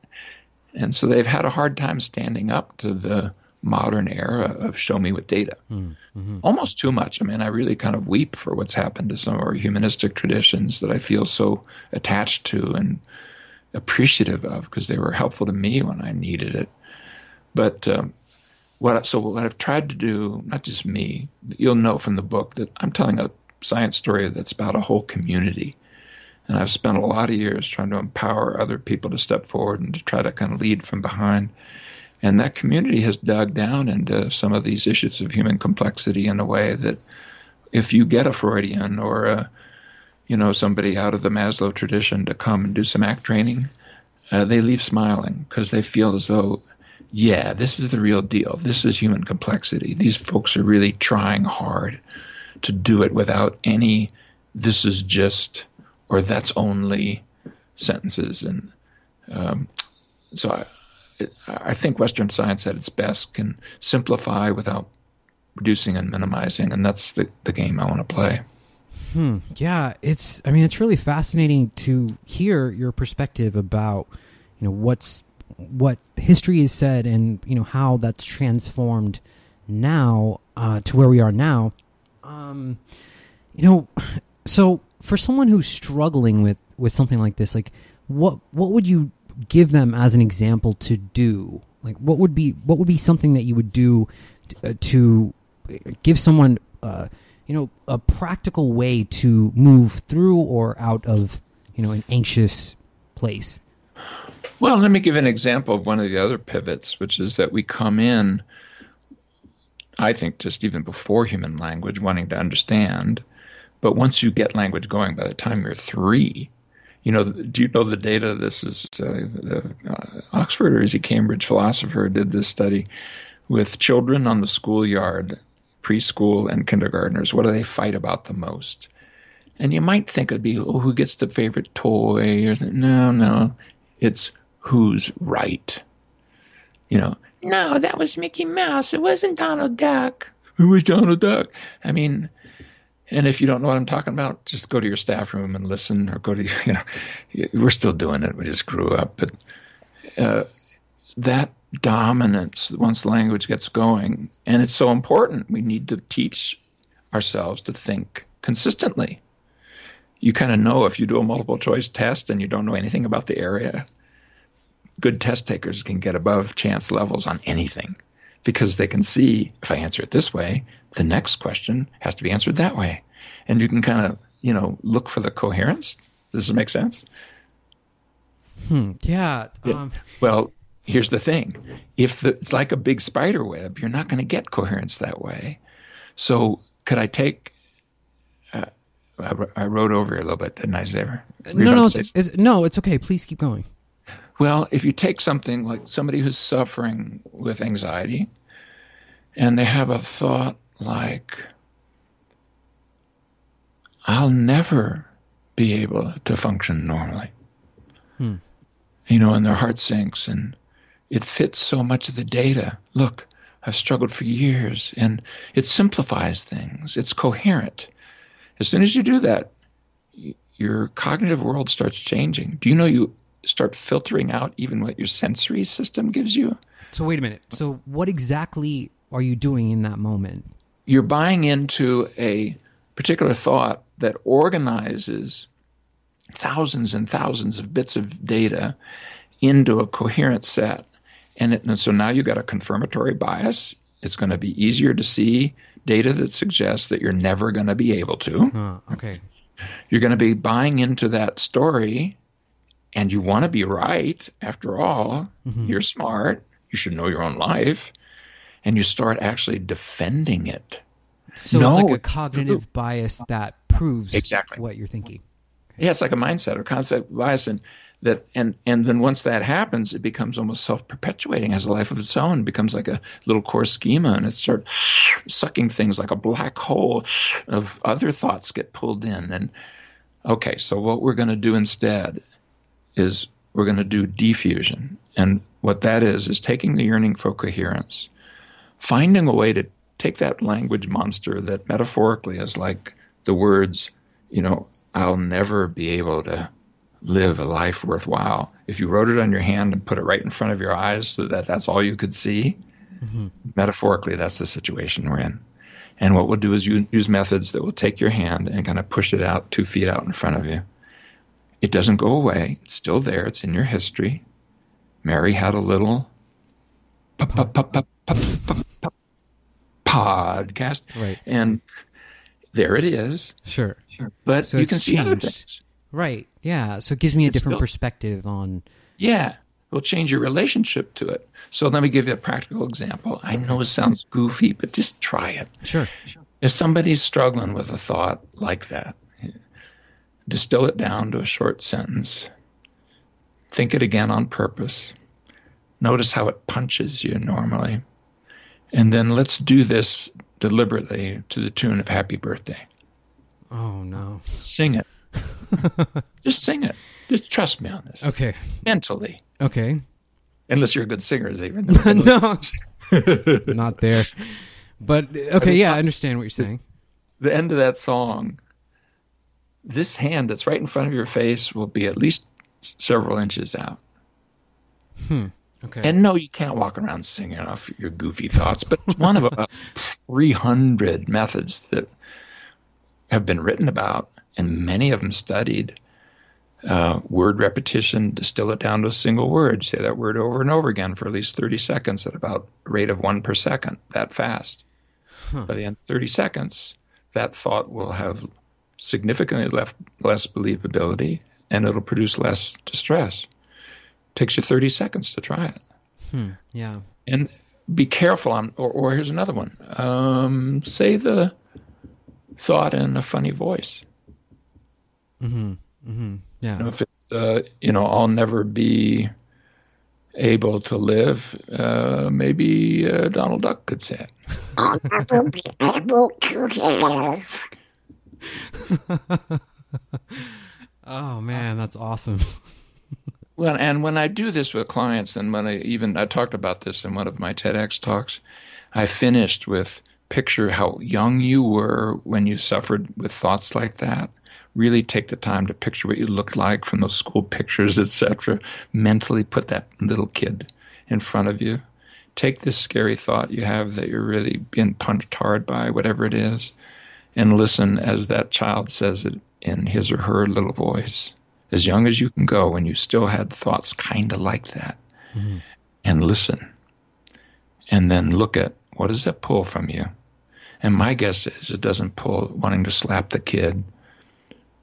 and so they've had a hard time standing up to the modern era of show me with data. Mm-hmm. Almost too much. I mean, I really kind of weep for what's happened to some of our humanistic traditions that I feel so attached to and appreciative of because they were helpful to me when I needed it. But um, what so what I've tried to do, not just me, you'll know from the book that I'm telling a science story that's about a whole community. And I've spent a lot of years trying to empower other people to step forward and to try to kind of lead from behind. And that community has dug down into some of these issues of human complexity in a way that if you get a Freudian or a, you know, somebody out of the Maslow tradition to come and do some ACT training, uh, they leave smiling because they feel as though, yeah, this is the real deal. This is human complexity. These folks are really trying hard to do it without any, this is just, or that's only sentences. And um, so I, I think Western science at its best can simplify without reducing and minimizing, and that's the, the game I want to play. Hmm. Yeah, it's. I mean, it's really fascinating to hear your perspective about, you know, what's what history is said, and you know how that's transformed now uh, to where we are now. Um, you know, so for someone who's struggling with with something like this, like what what would you give them as an example to do? Like, what would be what would be something that you would do to, uh, to give someone, uh, you know, a practical way to move through or out of, you know, an anxious place? Well, let me give an example of one of the other pivots, which is that we come in, I think, just even before human language, wanting to understand. But once you get language going, by the time you're three, you know, do you know the data? This is uh, the uh, Oxford or is he Cambridge philosopher did this study with children on the schoolyard, preschool and kindergartners. What do they fight about the most? And you might think it'd be, oh, who gets the favorite toy? Or no, no, it's who's right. You know, no, that was Mickey Mouse. It wasn't Donald Duck. Who was Donald Duck? I mean, and if you don't know what I'm talking about, just go to your staff room and listen, or go to you know, we're still doing it. We just grew up, but uh, that dominance once language gets going, and it's so important. We need to teach ourselves to think consistently. You kind of know if you do a multiple choice test and you don't know anything about the area. Good test takers can get above chance levels on anything because they can see if I answer it this way, the next question has to be answered that way. And you can kind of, you know, look for the coherence. Does this make sense? Hmm. Yeah. Um, well, here's the thing if the, it's like a big spider web, you're not going to get coherence that way. So, could I take. Uh, I, wrote over a little bit, didn't I, Xavier? No, no, it's, it's, no, it's okay. Please keep going. Well, if you take something like somebody who's suffering with anxiety and they have a thought like, I'll never be able to function normally. Hmm. You know, and their heart sinks and it fits so much of the data. Look, I've struggled for years and it simplifies things. It's coherent. As soon as you do that, your cognitive world starts changing. Do you know you start filtering out even what your sensory system gives you. So wait a minute. So what exactly are you doing in that moment? You're buying into a particular thought that organizes thousands and thousands of bits of data into a coherent set. And, it, and so now you've got a confirmatory bias. It's going to be easier to see data that suggests that you're never going to be able to. Uh, okay. You're going to be buying into that story and you want to be right. After all, mm-hmm. you're smart. You should know your own life, and you start actually defending it. So no, it's like a cognitive bias that proves exactly what you're thinking. Yeah, it's like a mindset or concept bias, and that and and then once that happens it becomes almost self-perpetuating has a life of its own. It becomes like a little core schema and it starts sucking things like a black hole of other thoughts get pulled in. And okay so what we're going to do instead is we're going to do defusion. And what that is is taking the yearning for coherence finding a way to take that language monster that metaphorically is like the words you know i'll never be able to live a life worthwhile. If you wrote it on your hand and put it right in front of your eyes so that that's all you could see, mm-hmm. metaphorically, that's the situation we're in. And what we'll do is use methods that will take your hand and kind of push it out two feet out in front of you. It doesn't go away. It's still there. It's in your history. Mary had a little podcast, right? And there it is. Sure, sure. But so you can see changed. other things. Right. Yeah. So it gives me a different still, perspective on. Yeah. It will change your relationship to it. So let me give you a practical example. I know it sounds goofy, but just try it. Sure. If somebody's struggling with a thought like that, distill it down to a short sentence. Think it again on purpose. Notice how it punches you normally. And then let's do this deliberately to the tune of Happy Birthday. Oh, no. Sing it. Just sing it. Just trust me on this. Okay. Mentally. Okay. Unless you're a good singer, even. no. not there. But okay, yeah, I understand what you're saying. The end of that song, this hand that's right in front of your face will be at least several inches out. Hmm. Okay. And no, you can't walk around singing off your goofy thoughts, but one of about 300 methods that have been written about and many of them studied uh, word repetition, distill it down to a single word, say that word over and over again for at least 30 seconds at about rate of one per second, that fast. Huh. By the end of 30 seconds, that thought will have significantly left, less believability and it'll produce less distress. It takes you 30 seconds to try it. Hmm. Yeah. And be careful on, or, or here's another one. Um, say the thought in a funny voice. Mm-hmm. Mm-hmm. Yeah. You know, if it's uh, you know, I'll never be able to live, uh, maybe uh, Donald Duck could say it. I'll never be able to live. oh man, that's awesome. well, and when I do this with clients, and when I even I talked about this in one of my TEDx talks, I finished with picture how young you were when you suffered with thoughts like that really take the time to picture what you look like from those school pictures, etc. Mentally put that little kid in front of you. Take this scary thought you have that you're really being punched hard by, whatever it is, and listen as that child says it in his or her little voice, as young as you can go when you still had thoughts kind of like that. Mm-hmm. And listen. And then look at what does that pull from you? And my guess is it doesn't pull wanting to slap the kid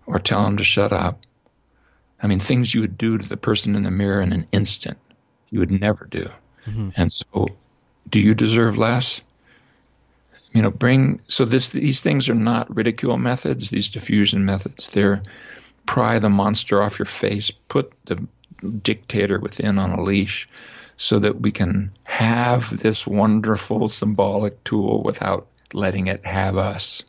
or tell them to shut up. I mean, things you would do to the person in the mirror in an instant, you would never do. Mm-hmm. And so, do you deserve less? You know, bring so this these things are not ridicule methods. These defusion methods. They're pry the monster off your face, put the dictator within on a leash, so that we can have this wonderful symbolic tool without letting it have us.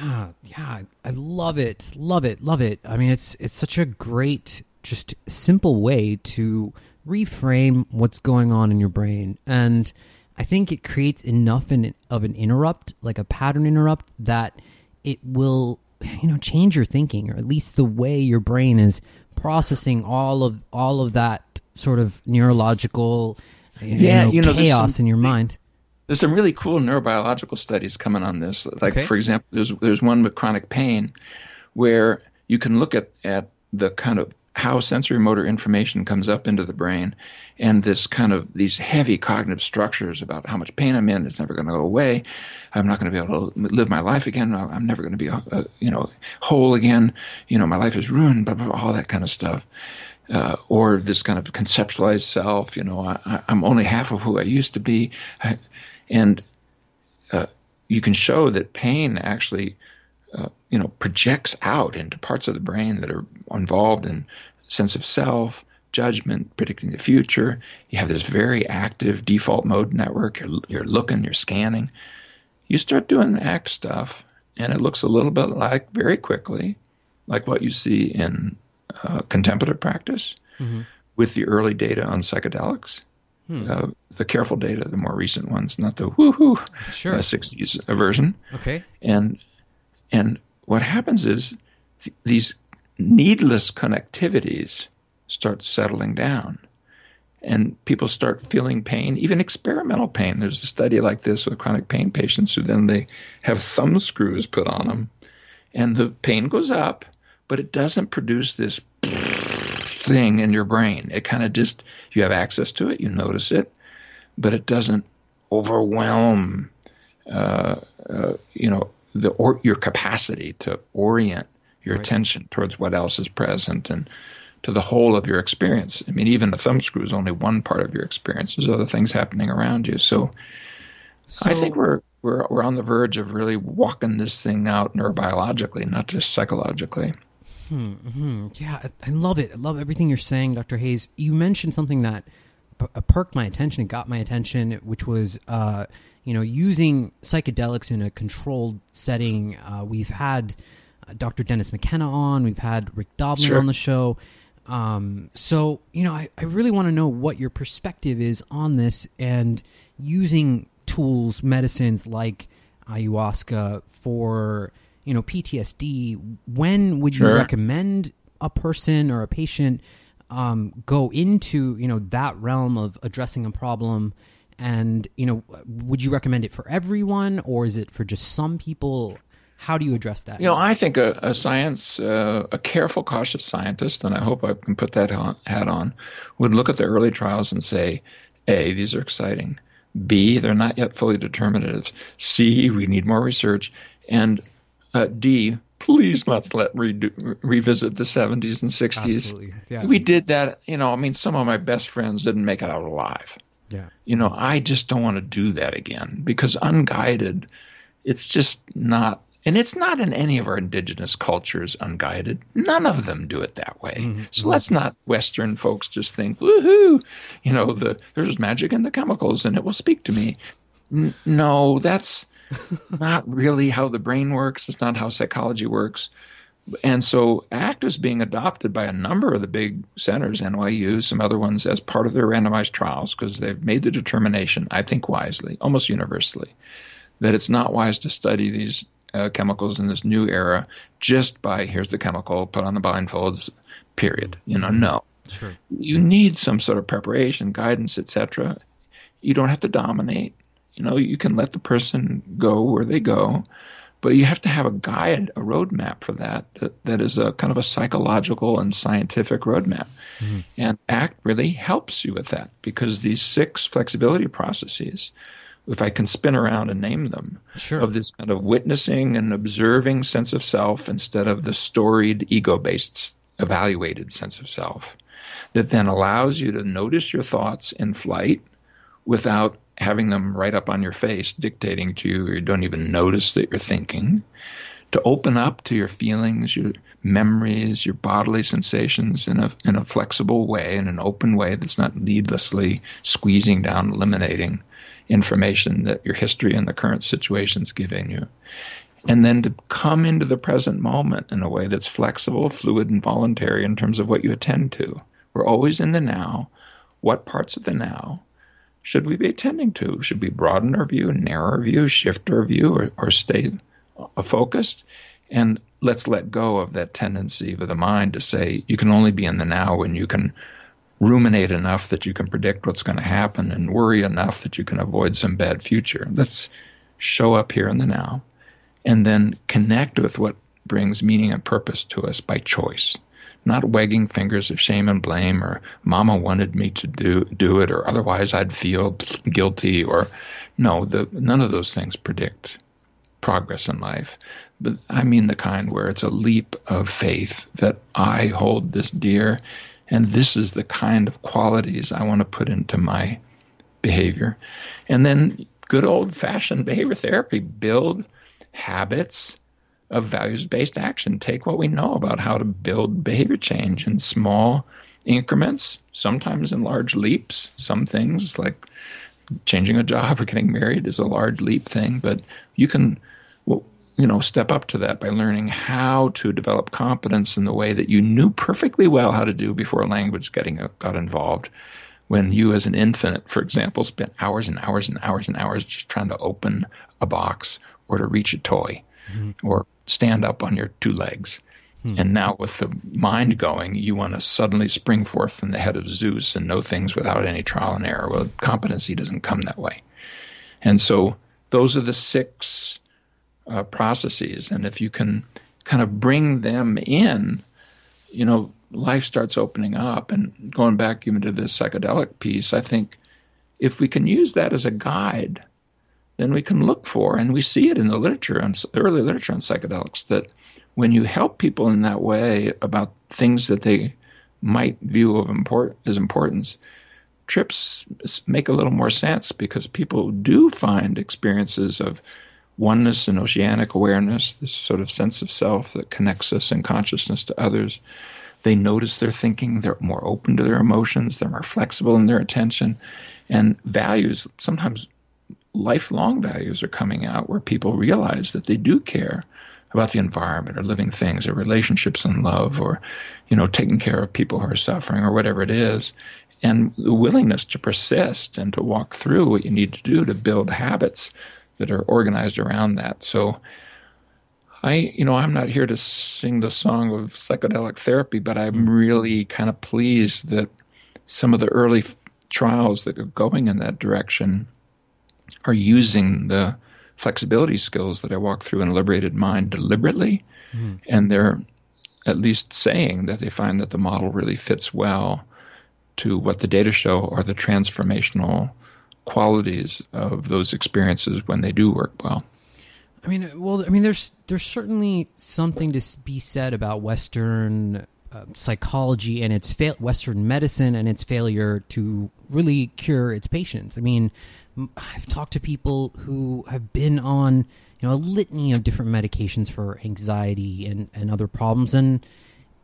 Yeah, yeah, I love it, love it, love it. I mean, it's it's such a great, just simple way to reframe what's going on in your brain, and I think it creates enough in, of an interrupt, like a pattern interrupt, that it will, you know, change your thinking, or at least the way your brain is processing all of all of that sort of neurological, you yeah, know, you know, chaos some, in your mind there's some really cool neurobiological studies coming on this. Like okay. for example, there's there's one with chronic pain, where you can look at at the kind of how sensory motor information comes up into the brain, and this kind of these heavy cognitive structures about how much pain I'm in. It's never going to go away. I'm not going to be able to live my life again. I'm never going to be, uh, you know, whole again. You know, my life is ruined. Blah, blah, blah all that kind of stuff. Uh, or this kind of conceptualized self. You know, I, am only half of who I used to be. I, and uh, you can show that pain actually, uh, you know, projects out into parts of the brain that are involved in sense of self, judgment, predicting the future. You have this very active default mode network. You're, you're looking, you're scanning. You start doing ACT stuff, and it looks a little bit like very quickly, like what you see in uh, contemplative practice mm-hmm. with the early data on psychedelics. Hmm. Uh, the careful data, the more recent ones, not the woohoo sure. uh, 60s version. Okay. And and what happens is th- these needless connectivities start settling down and people start feeling pain, even experimental pain. There's a study like this with chronic pain patients who then they have thumb screws put on them, and the pain goes up, but it doesn't produce this thing in your brain. It kind of just you have access to it, you notice it, but it doesn't overwhelm, uh, uh, you know, the or your capacity to orient your right. attention towards what else is present and to the whole of your experience. I mean, even the thumb screw is only one part of your experience. There's other things happening around you. So, so I think we're we're we're on the verge of really walking this thing out neurobiologically, not just psychologically. Hmm, hmm. Yeah, I, I love it. I love everything you're saying, Dr. Hayes. You mentioned something that p- uh, perked my attention, and got my attention, which was, uh, you know, using psychedelics in a controlled setting. Uh, we've had uh, Dr. Dennis McKenna on, we've had Rick Doblin sure. on the show. Um, so, you know, I, I really want to know what your perspective is on this and using tools, medicines like ayahuasca for, you know, PTSD. When would sure. you recommend a person or a patient um, go into, you know, that realm of addressing a problem? And, you know, would you recommend it for everyone or is it for just some people? How do you address that? You know, I think a, a science, uh, a careful, cautious scientist, and I hope I can put that hat on, would look at the early trials and say, A, these are exciting. B, they're not yet fully determinative. C, we need more research. And uh, D, please let's let re- revisit the 70s and 60s. Yeah. We did that, you know, I mean, some of my best friends didn't make it out alive. Yeah. You know, I just don't want to do that again because unguided, it's just not and it's not in any of our indigenous cultures unguided. None of them do it that way. Mm-hmm. So let's not Western folks just think, woohoo, you know, the there's magic in the chemicals and it will speak to me. N- no, that's not really how the brain works. It's not how psychology works. And so ACT is being adopted by a number of the big centers, NYU, some other ones, as part of their randomized trials because they've made the determination, I think wisely, almost universally, that it's not wise to study these uh, chemicals in this new era just by here's the chemical, put on the blindfolds, period. You know, no. Sure. You need some sort of preparation, guidance, etc. You don't have to dominate. You know, you can let the person go where they go, but you have to have a guide, a roadmap for that. That, that is a kind of a psychological and scientific roadmap. Mm-hmm. And ACT really helps you with that because these six flexibility processes if I can spin around and name them, sure. of this kind of witnessing and observing sense of self instead of the storied ego based evaluated sense of self that then allows you to notice your thoughts in flight without having them right up on your face dictating to you you don't even notice that you're thinking to open up to your feelings your memories your bodily sensations in a in a flexible way in an open way that's not needlessly squeezing down eliminating information that your history and the current situation is giving you. And then to come into the present moment in a way that's flexible, fluid, and voluntary in terms of what you attend to. We're always in the now. What parts of the now should we be attending to? Should we broaden our view, narrow our view, shift our view, or, or stay focused? And let's let go of that tendency of the mind to say you can only be in the now when you can ruminate enough that you can predict what's going to happen and worry enough that you can avoid some bad future. Let's show up here in the now and then connect with what brings meaning and purpose to us by choice. Not wagging fingers of shame and blame or mama wanted me to do do it or otherwise I'd feel guilty or no, the, none of those things predict progress in life. But I mean the kind where it's a leap of faith that I hold this dear and this is the kind of qualities I want to put into my behavior. And then good old fashioned behavior therapy build habits of values based action. Take what we know about how to build behavior change in small increments, sometimes in large leaps. Some things like changing a job or getting married is a large leap thing, but you can you know step up to that by learning how to develop competence in the way that you knew perfectly well how to do before language getting got involved when you as an infant for example spent hours and hours and hours and hours just trying to open a box or to reach a toy mm-hmm. or stand up on your two legs hmm. and now with the mind going you want to suddenly spring forth from the head of zeus and know things without any trial and error well competency doesn't come that way and so those are the six uh, processes. And if you can kind of bring them in, you know, life starts opening up. And going back even to this psychedelic piece, I think if we can use that as a guide, then we can look for, and we see it in the literature, on early literature on psychedelics, that when you help people in that way about things that they might view of import as importance, trips make a little more sense because people do find experiences of oneness and oceanic awareness, this sort of sense of self that connects us in consciousness to others. They notice their thinking, they're more open to their emotions, they're more flexible in their attention, and values, sometimes lifelong values, are coming out where people realize that they do care about the environment or living things or relationships and love or, you know, taking care of people who are suffering or whatever it is. And the willingness to persist and to walk through what you need to do to build habits that are organized around that. So I, you know, I'm not here to sing the song of psychedelic therapy, but I'm really kind of pleased that some of the early trials that are going in that direction are using the flexibility skills that I walk through in Liberated Mind deliberately, mm. and they're at least saying that they find that the model really fits well to what the data show are the transformational qualities of those experiences when they do work well. I mean, well, I mean, there's there's certainly something to be said about Western uh, psychology and its fa- Western medicine and its failure to really cure its patients. I mean, I've talked to people who have been on you know a litany of different medications for anxiety and and other problems, and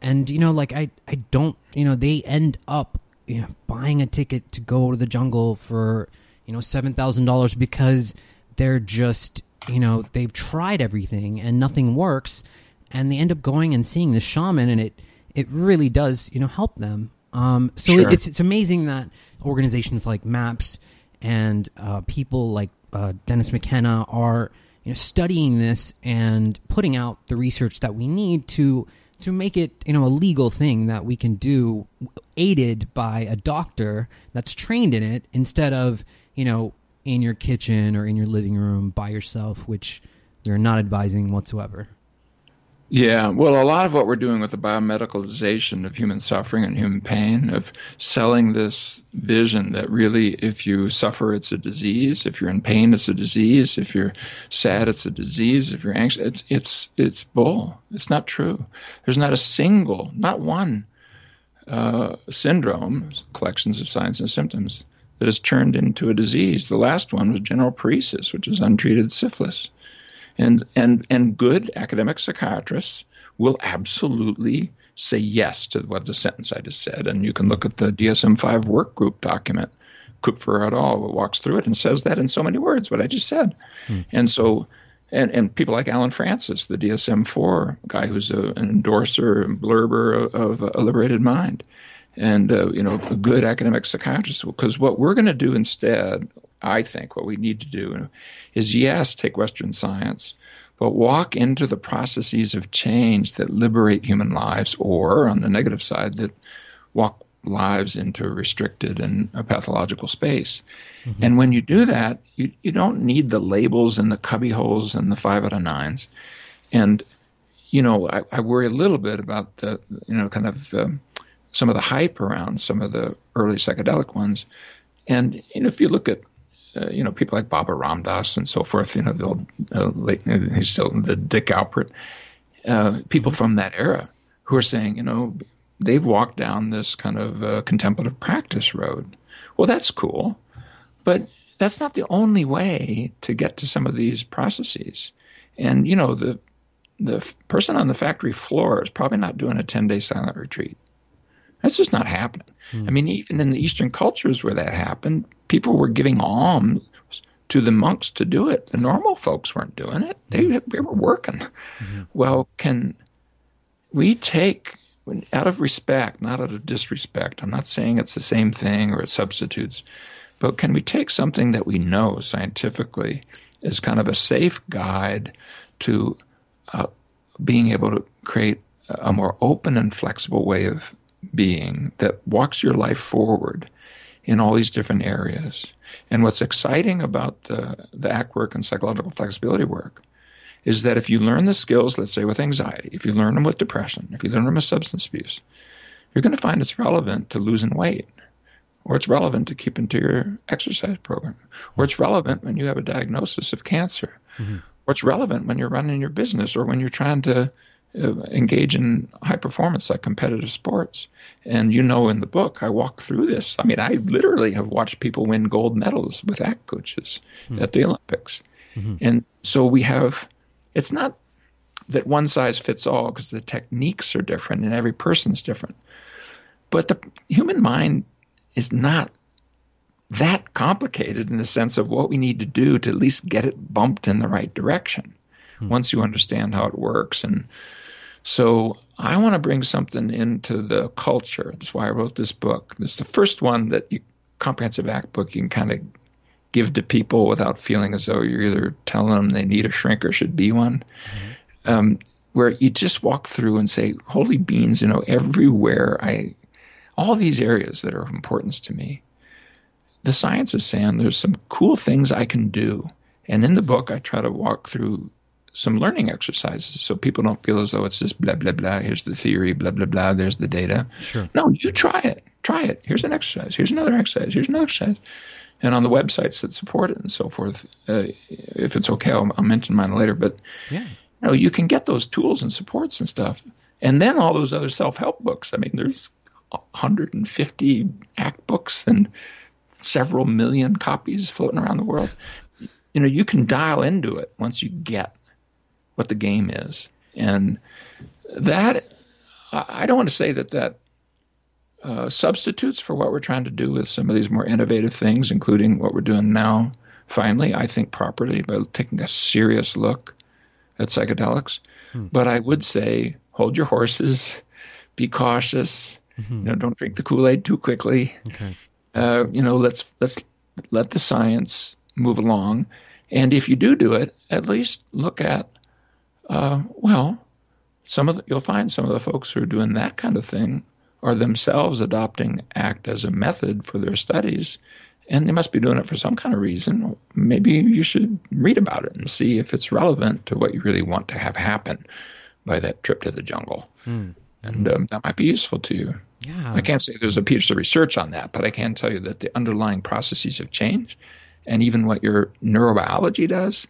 and you know, like I I don't you know they end up you know buying a ticket to go to the jungle for you know seven thousand dollars because they're just you know they've tried everything and nothing works, and they end up going and seeing the shaman, and it it really does you know help them. Um, so sure. it's it's amazing that organizations like MAPS and uh, people like uh, Dennis McKenna are you know studying this and putting out the research that we need to to make it you know a legal thing that we can do aided by a doctor that's trained in it instead of you know, in your kitchen or in your living room by yourself, which they're not advising whatsoever. Yeah, well, a lot of what we're doing with the biomedicalization of human suffering and human pain, of selling this vision that really, if you suffer, it's a disease. If you're in pain, it's a disease. If you're sad, it's a disease. If you're anxious, it's it's it's bull. It's not true. There's not a single, not one uh, syndrome, collections of signs and symptoms that has turned into a disease. The last one was general paresis, which is untreated syphilis. And, and, and good academic psychiatrists will absolutely say yes to what the sentence I just said. And you can look at the DSM 5 work group document, Kupfer et al., walks through it and says that in so many words, what I just said. Hmm. And so, and, and people like Allen Frances, the DSM 4 guy who's a, an endorser and blurber of, of a liberated mind and uh, you know a good academic psychiatrist because what we're going to do instead i think what we need to do is yes take western science but walk into the processes of change that liberate human lives or on the negative side that walk lives into a restricted and a pathological space mm-hmm. and when you do that you, you don't need the labels and the cubby holes and the five out of nines and you know I, I worry a little bit about the you know kind of um, some of the hype around some of the early psychedelic ones. And you know, if you look at uh, you know people like Baba Ram Dass and so forth, you know, the uh, late, he's still the Dick Alpert, uh, people from that era who are saying, you know, they've walked down this kind of uh, contemplative practice road. Well, that's cool, but that's not the only way to get to some of these processes. And you know, the the person on the factory floor is probably not doing a 10 day silent retreat. That's just not happening. I mean, even in the Eastern cultures where that happened, people were giving alms to the monks to do it. The normal folks weren't doing it. They, they were working. Well, can we take out of respect, not out of disrespect? I'm not saying it's the same thing or it substitutes, but can we take something that we know scientifically as kind of a safe guide to uh, being able to create a more open and flexible way of being that walks your life forward in all these different areas. And what's exciting about the, the ACT work and psychological flexibility work is that if you learn the skills, let's say with anxiety, if you learn them with depression, if you learn them with substance abuse, you're going to find it's relevant to losing weight, or it's relevant to keeping to your exercise program, or it's relevant when you have a diagnosis of cancer, mm-hmm. or it's relevant when you're running your business or when you're trying to Uh, engage in high performance like competitive sports. And you know, in the book, I walk through this. I mean, I literally have watched people win gold medals with ACT coaches hmm. at the Olympics. Mm-hmm. And so we have, it's not that one size fits all because the techniques are different and every person's different. But the human mind is not that complicated in the sense of what we need to do to at least get it bumped in the right direction hmm. once you understand how it works. And so I want to bring something into the culture. That's why I wrote this book. It's the first one that you, comprehensive act book you can kind of give to people without feeling as though you're either telling them they need a shrink or should be one. Um, where you just walk through and say, "Holy beans!" You know, everywhere I, all these areas that are of importance to me, the science is saying there's some cool things I can do. And in the book, I try to walk through some learning exercises so people don't feel as though it's just blah, blah, blah. Here's the theory, blah, blah, blah. There's the data. Sure. No, you try it. Try it. Here's an exercise. Here's another exercise. Here's another exercise. And on the websites that support it and so forth, uh, if it's okay, I'll, I'll mention mine later. But Yeah. you know, you can get those tools and supports and stuff. And then all those other self help books. I mean, there's 150 ACT books and several million copies floating around the world. You know, you can dial into it once you get what the game is. And that, I don't want to say that that uh, substitutes for what we're trying to do with some of these more innovative things, including what we're doing now, finally, I think properly, by taking a serious look at psychedelics. But I would say hold your horses, be cautious, you know, don't drink the Kool Aid too quickly. Okay. Uh, you know, let's let's let the science move along, and if you do do it, at least look at, uh, well, some of the, you'll find some of the folks who are doing that kind of thing are themselves adopting ACT as a method for their studies, and they must be doing it for some kind of reason. Maybe you should read about it and see if it's relevant to what you really want to have happen by that trip to the jungle. And um, that might be useful to you. Yeah. I can't say there's a piece of research on that, but I can tell you that the underlying processes have changed, and even what your neurobiology does.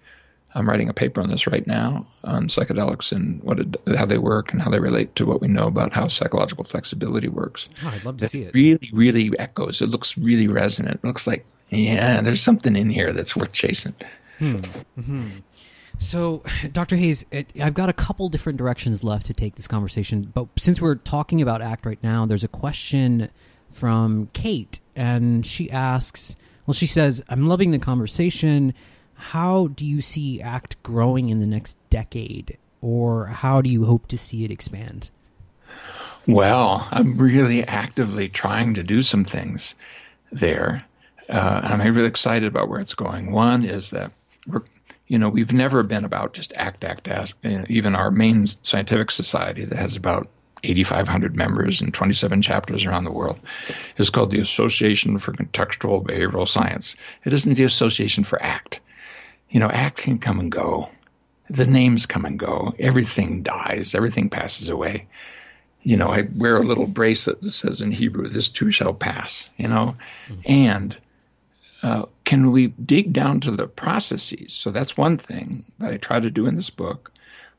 I'm writing a paper on this right now on psychedelics and what it, how they work and how they relate to what we know about how psychological flexibility works. Oh, I'd love to That see it. really, really echoes. It looks really resonant. It looks like, yeah, there's something in here that's worth chasing. hmm So, Dr. Hayes, it, I've got a couple different directions left to take this conversation, but since we're talking about ACT right now, there's a question from Kate, and she asks, well, she says, I'm loving the conversation. How do you see ACT growing in the next decade, or how do you hope to see it expand? Well, I'm really actively trying to do some things there. Uh, and I'm really excited about where it's going. One is that we're, you know, we've never been about just act, act, act. You know, even our main scientific society that has about 8,500 members and 27 chapters around the world is called the Association for Contextual Behavioral Science. It isn't the Association for ACT. You know, ACT can come and go. The names come and go. Everything dies. Everything passes away you know, I wear a little bracelet that says in Hebrew, "This too shall pass." You know, and uh, can we dig down to the processes? So that's one thing that I try to do in this book.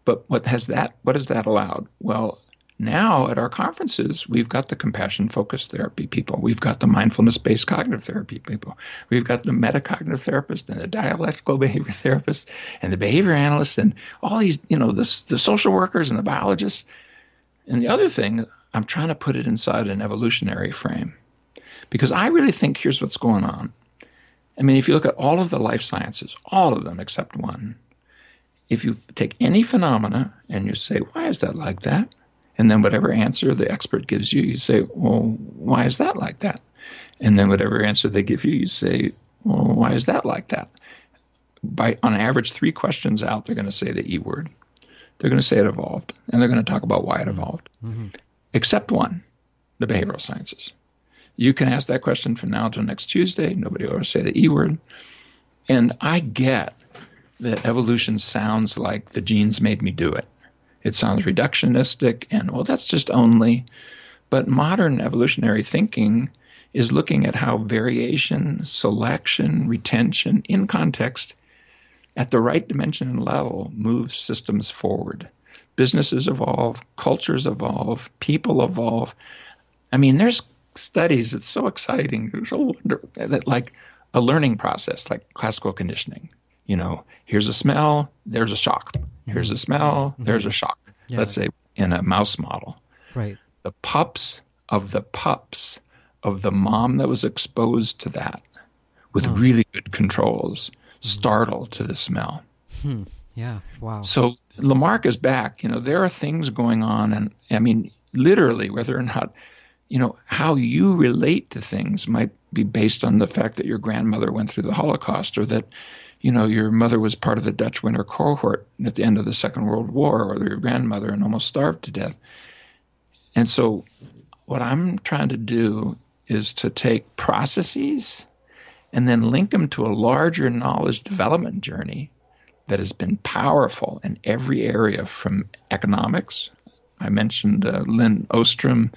But what has that? What has that allowed? Well, now at our conferences, we've got the compassion focused therapy people. We've got the mindfulness based cognitive therapy people. We've got the metacognitive therapist and the dialectical behavior therapist and the behavior analyst and all these, you know, the, the social workers and the biologists. And the other thing, I'm trying to put it inside an evolutionary frame because I really think here's what's going on. I mean, if you look at all of the life sciences, all of them except one, if you take any phenomena and you say, why is that like that? And then whatever answer the expert gives you, you say, well, why is that like that? And then whatever answer they give you, you say, well, why is that like that? By on average, three questions out, they're going to say the E word. They're going to say it evolved, and they're going to talk about why it evolved. Mm-hmm. Except one, the behavioral sciences. You can ask that question from now until next Tuesday. Nobody will ever say the E word. And I get that evolution sounds like the genes made me do it. It sounds reductionistic and, well, that's just only. But modern evolutionary thinking is looking at how variation, selection, retention in context at the right dimension and level moves systems forward. Businesses evolve, cultures evolve, people evolve. I mean, there's studies, it's so exciting. It's so wonderful that like a learning process, like classical conditioning. You know, here's a smell, there's a shock. Here's a smell, mm-hmm. there's a shock. Yeah. Let's say in a mouse model. Right. The pups of the pups of the mom that was exposed to that with really good controls mm-hmm. startle to the smell. Hmm. Yeah. Wow. So Lamarck is back. You know, there are things going on, and I mean, literally, whether or not, you know, how you relate to things might be based on the fact that your grandmother went through the Holocaust or that you know, your mother was part of the Dutch winter cohort at the end of the Second World War, or your grandmother, and almost starved to death. And so, what I'm trying to do is to take processes and then link them to a larger knowledge development journey that has been powerful in every area from economics. I mentioned uh, Lin Ostrom.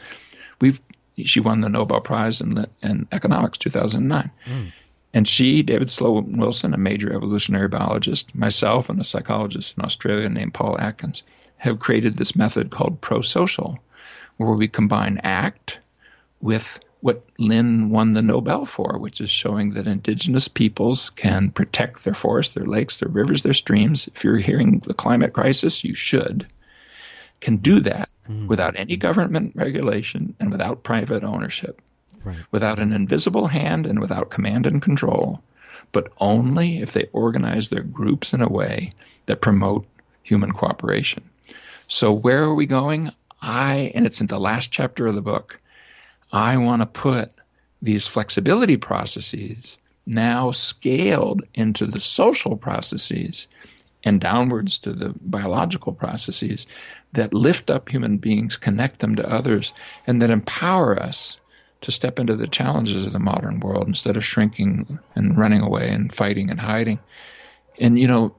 We've she won the Nobel Prize in, in economics 2009. Mm. And she, David Sloan Wilson, a major evolutionary biologist, myself, and a psychologist in Australia named Paul Atkins, have created this method called pro-social, where we combine ACT with what Lin won the Nobel for, which is showing that indigenous peoples can protect their forests, their lakes, their rivers, their streams. If you're hearing the climate crisis, you should. Can do that mm. without any government regulation and without private ownership right. without an invisible hand and without command and control, but only if they organize their groups in a way that promote human cooperation. So where are we going? I, and it's in the last chapter of the book, I want to put these flexibility processes now scaled into the social processes and downwards to the biological processes that lift up human beings, connect them to others, and that empower us to step into the challenges of the modern world instead of shrinking and running away and fighting and hiding. And you know,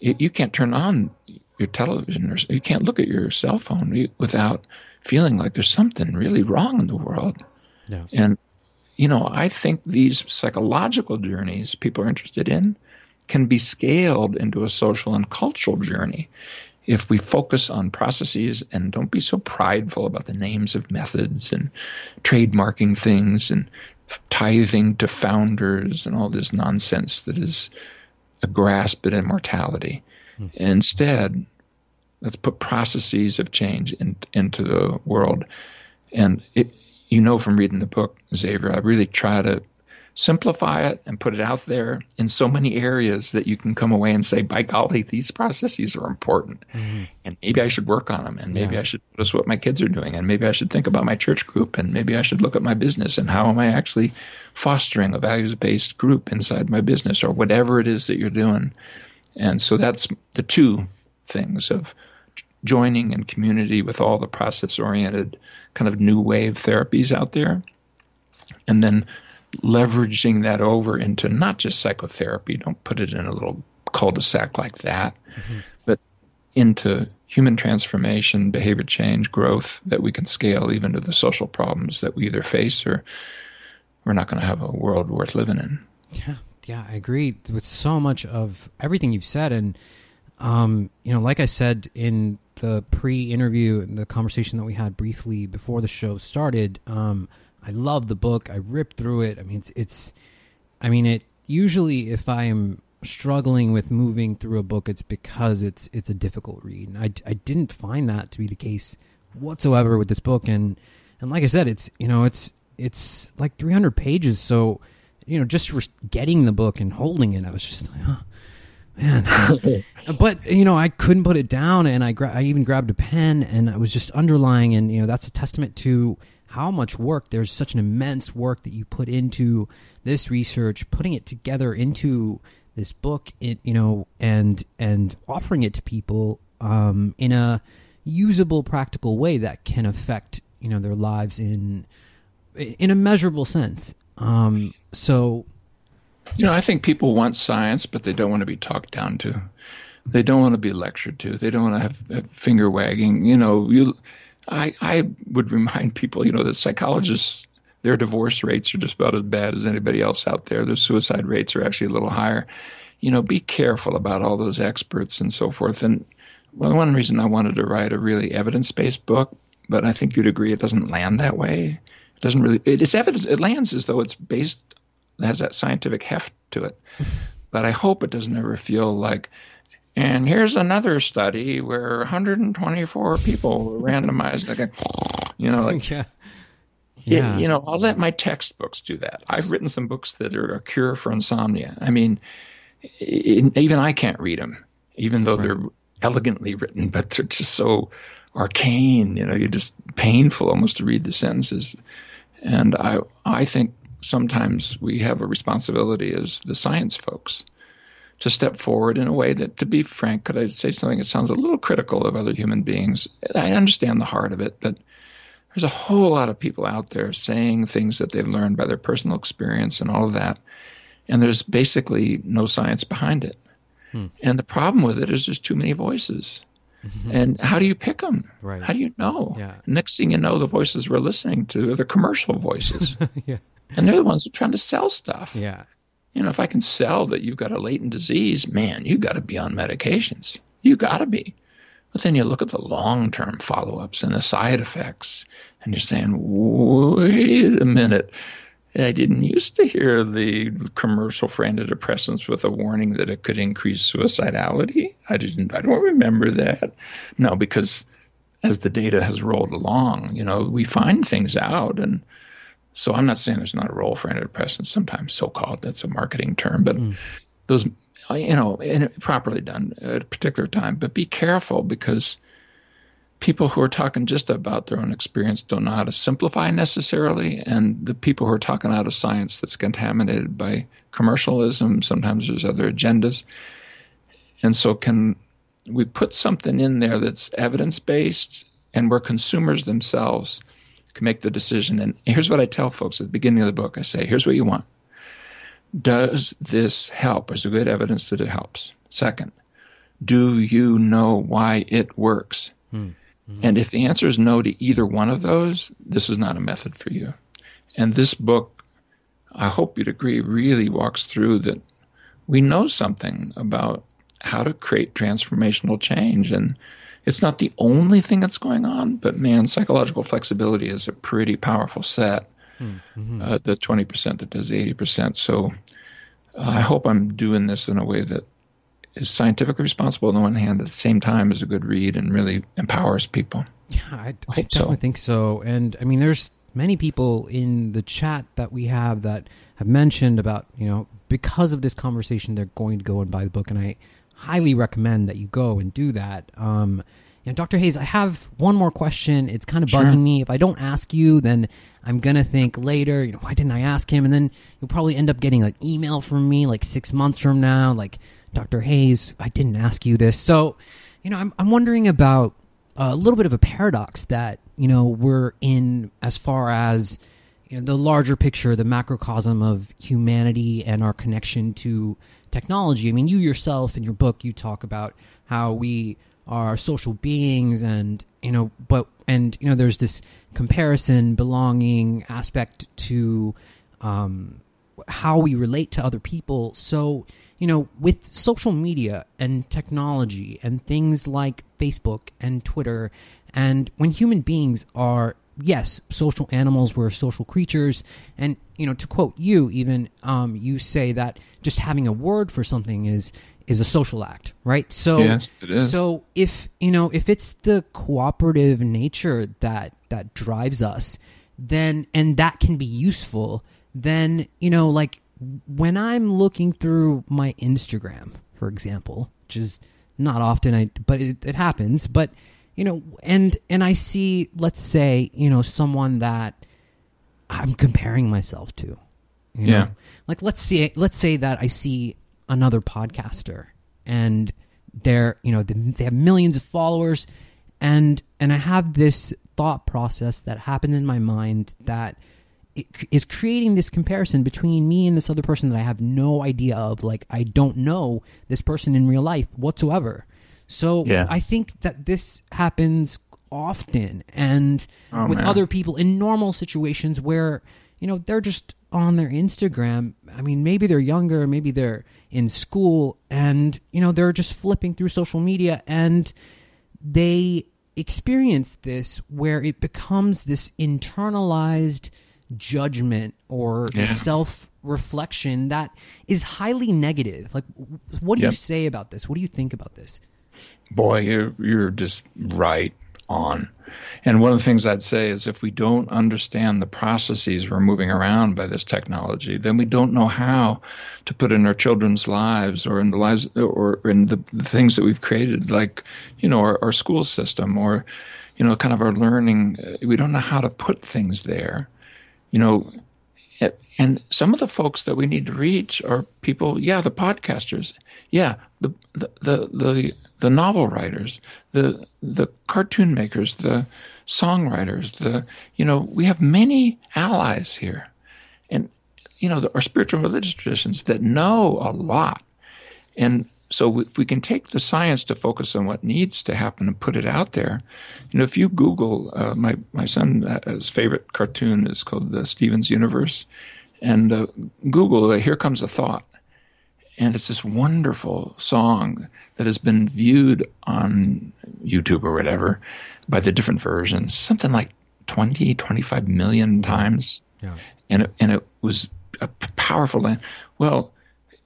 it, you can't turn on your television or you can't look at your cell phone without feeling like there's something really wrong in the world. Yeah. And you know, I think these psychological journeys people are interested in can be scaled into a social and cultural journey if we focus on processes and don't be so prideful about the names of methods and trademarking things and tithing to founders and all this nonsense that is a grasp at immortality. Mm. Instead, let's put processes of change in, into the world. And it, you know from reading the book, Xavier, I really try to simplify it and put it out there in so many areas that you can come away and say, by golly, these processes are important. Mm-hmm. And maybe I should work on them. And maybe yeah. I should notice what my kids are doing. And maybe I should think about my church group. And maybe I should look at my business and how am I actually fostering a values based group inside my business or whatever it is that you're doing. And so that's the two things of joining in community with all the process oriented kind of new wave therapies out there. And then leveraging that over into not just psychotherapy, don't put it in a little cul de sac like that, mm-hmm. but into human transformation, behavior change, growth that we can scale even to the social problems that we either face or we're not going to have a world worth living in. Yeah, yeah, I agree with so much of everything you've said. And um, you know, like I said in the pre-interview, the conversation that we had briefly before the show started, um, I love the book. I ripped through it. I mean, it's, it's, I mean, it usually if I am struggling with moving through a book, it's because it's it's a difficult read. And I, I didn't find that to be the case whatsoever with this book. And and like I said, it's you know it's it's like 300 pages. So you know, just getting the book and holding it, I was just like, oh, man. but you know, I couldn't put it down, and I gra- I even grabbed a pen and I was just underlying, and you know, that's a testament to how much work there's such an immense work that you put into this research, putting it together into this book, it you know, and and offering it to people um, in a usable, practical way that can affect you know their lives in in a measurable sense. Um, so, you know, I think people want science, but they don't want to be talked down to. They don't want to be lectured to. They don't want to have, have finger wagging. You know, you. I I would remind people, you know, that psychologists their divorce rates are just about as bad as anybody else out there. Their suicide rates are actually a little higher. You know, be careful about all those experts and so forth. And well, one reason I wanted to write a really evidence-based book, but I think you'd agree it doesn't land that way. It doesn't really. It's evidence. It lands as though it's based has that scientific heft to it. but I hope it doesn't ever feel like. And here's another study where 124 people were randomized. Like, you know, like yeah. Yeah. It, you know, I'll let my textbooks do that. I've written some books that are a cure for insomnia. I mean, it, even I can't read them, even though right. they're elegantly written, but they're just so arcane. You know, you're just painful almost to read the sentences. And I, I think sometimes we have a responsibility as the science folks to step forward in a way that, to be frank, could I say something that sounds a little critical of other human beings? I understand the heart of it, but there's a whole lot of people out there saying things that they've learned by their personal experience and all of that. And there's basically no science behind it. Hmm. And the problem with it is there's too many voices. Mm-hmm. And how do you pick them? Right. How do you know? Yeah. Next thing you know, the voices we're listening to are the commercial voices. yeah. And they're the ones that are trying to sell stuff. Yeah. You know, if I can sell that you've got a latent disease, man, you've got to be on medications. You've got to be. But then you look at the long term follow ups and the side effects, and you're saying, wait a minute. I didn't used to hear the commercial for antidepressants with a warning that it could increase suicidality. I didn't. I don't remember that. No, because as the data has rolled along, you know, we find things out, and so I'm not saying there's not a role for antidepressants. Sometimes so-called that's a marketing term, but mm. those you know, properly done at a particular time. But be careful because people who are talking just about their own experience don't know how to simplify necessarily, and the people who are talking out of science that's contaminated by commercialism, sometimes there's other agendas. And so, can we put something in there that's evidence based and where consumers themselves can make the decision? And here's what I tell folks at the beginning of the book I say, here's what you want does this help? Is there good evidence that it helps? Second, do you know why it works? Hmm. Mm-hmm. And if the answer is no to either one of those, this is not a method for you. And this book, I hope you'd agree, really walks through that we know something about how to create transformational change. And it's not the only thing that's going on, but man, psychological flexibility is a pretty powerful set. Mm-hmm. Uh, the 20% that does 80%. So uh, I hope I'm doing this in a way that is scientifically responsible on the one hand, at the same time is a good read and really empowers people. Yeah, I, I, I definitely so. think so. And I mean, there's many people in the chat that we have that have mentioned about, you know, because of this conversation, they're going to go and buy the book. And I highly recommend that you go and do that. Um, you know, Dr. Hayes, I have one more question. It's kind of bugging sure. me. If I don't ask you, then I'm gonna think later, you know, why didn't I ask him? And then you'll probably end up getting like email from me like six months from now, like Dr. Hayes, I didn't ask you this. So, you know, I'm I'm wondering about a little bit of a paradox that you know we're in as far as you know, the larger picture, the macrocosm of humanity and our connection to technology. I mean, you yourself in your book, you talk about how we are social beings and you know but and you know there's this comparison belonging aspect to um, how we relate to other people so you know, with social media and technology and things like Facebook and Twitter, and when human beings are, yes, social animals, we're social creatures, and, you know, to quote you, even, um, you say that just having a word for something is is a social act, right? So, yes, it is. so if you know if it's the cooperative nature that that drives us, then and that can be useful, then you know, like when I'm looking through my Instagram, for example, which is not often, I but it, it happens, but you know, and and I see, let's say, you know, someone that I'm comparing myself to, you know, Yeah. like let's see, let's say that I see another podcaster and they're you know they have millions of followers and and i have this thought process that happens in my mind that it c- is creating this comparison between me and this other person that i have no idea of. Like i don't know this person in real life whatsoever so Yeah. i think that this happens often and Oh, with man. other people in normal situations where you know they're just on their Instagram. I mean, maybe they're younger, maybe they're in school, and you know they're just flipping through social media, and they experience this where it becomes this internalized judgment or Yeah. self reflection that is highly negative. Like, what do you say about this? What do you think about this? Boy, you're you're just right on. And one of the things I'd say is if we don't understand the processes we're moving around by this technology, then we don't know how to put in our children's lives or in the lives or in the, the things that we've created, like, you know, our, our school system or, you know, kind of our learning. We don't know how to put things there. You know, and some of the folks that we need to reach are people, yeah, the podcasters, yeah, the the the the, the novel writers, the the cartoon makers, the songwriters, the you know, we have many allies here, and you know, the, our spiritual and religious traditions that know a lot, and so if we can take the science to focus on what needs to happen and put it out there, you know, if you Google, uh, my my son, uh, his favorite cartoon is called the Stevens Universe, and uh, Google, uh, here comes a thought, and it's this wonderful song that has been viewed on YouTube or whatever by the different versions, something like 20, 25 million times Yeah. and it, and it was a powerful land. Well,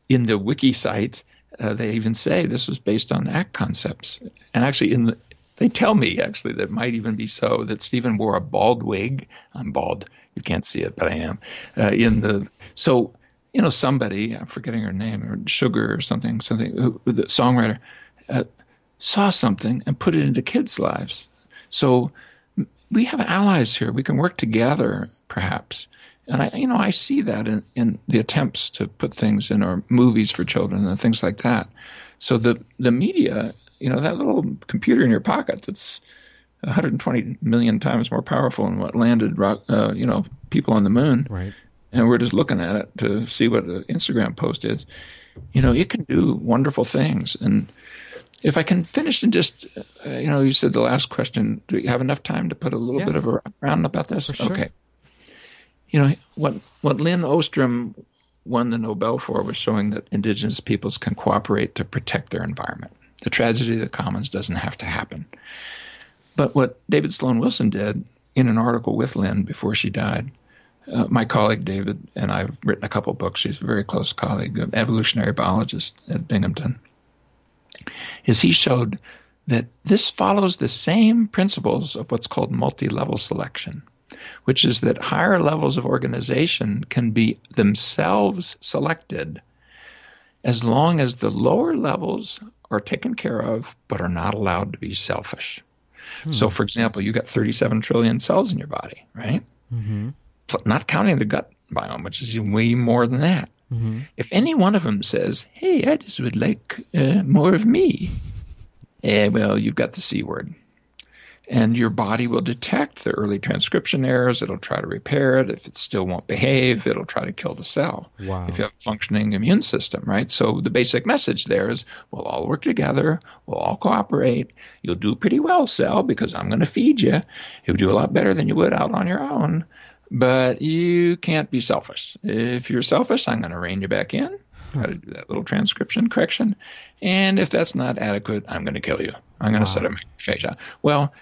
in the wiki site, uh, they even say this was based on ACT concepts, and actually, in the they tell me actually that might even be so that Steven wore a bald wig. I'm bald. You can't see it, but I am. Uh, in the so you know somebody I'm forgetting her name or Sugar or something something who, the songwriter uh, saw something and put it into kids' lives. So we have allies here. We can work together, perhaps. And I, you know, I see that in, in the attempts to put things in our movies for children and things like that. So the the media, you know, that little computer in your pocket that's 120 million times more powerful than what landed, rock, uh, you know, people on the moon. Right. And we're just looking at it to see what the Instagram post is. You know, it can do wonderful things. And if I can finish and just, uh, you know, you said the last question. Do you have enough time to put a little bit of a round about this? Sure. Okay. You know what? What Lin Ostrom won the Nobel for was showing that indigenous peoples can cooperate to protect their environment. The tragedy of the commons doesn't have to happen. But what David Sloan Wilson did in an article with Lin before she died, uh, my colleague David and I've written a couple books. She's a very close colleague, an evolutionary biologist at Binghamton. Is he showed that this follows the same principles of what's called multi-level selection, which is that higher levels of organization can be themselves selected as long as the lower levels are taken care of but are not allowed to be selfish. So, for example, you got 37 trillion cells in your body, right? Pl- Not counting the gut biome, which is way more than that. If any one of them says, "Hey, I just would like uh, more of me," eh, well, you've got the C word, and your body will detect the early transcription errors. It'll try to repair it. If it still won't behave, it'll try to kill the cell. Wow. If you have a functioning immune system, right? So the basic message there is, we'll all work together. We'll all cooperate. You'll do pretty well, cell, because I'm going to feed you. You'll do a lot better than you would out on your own. But you can't be selfish. If you're selfish, I'm going to rein you back in. Got to do that little transcription correction. And if that's not adequate, I'm going to kill you. I'm going to set a macrophage Well,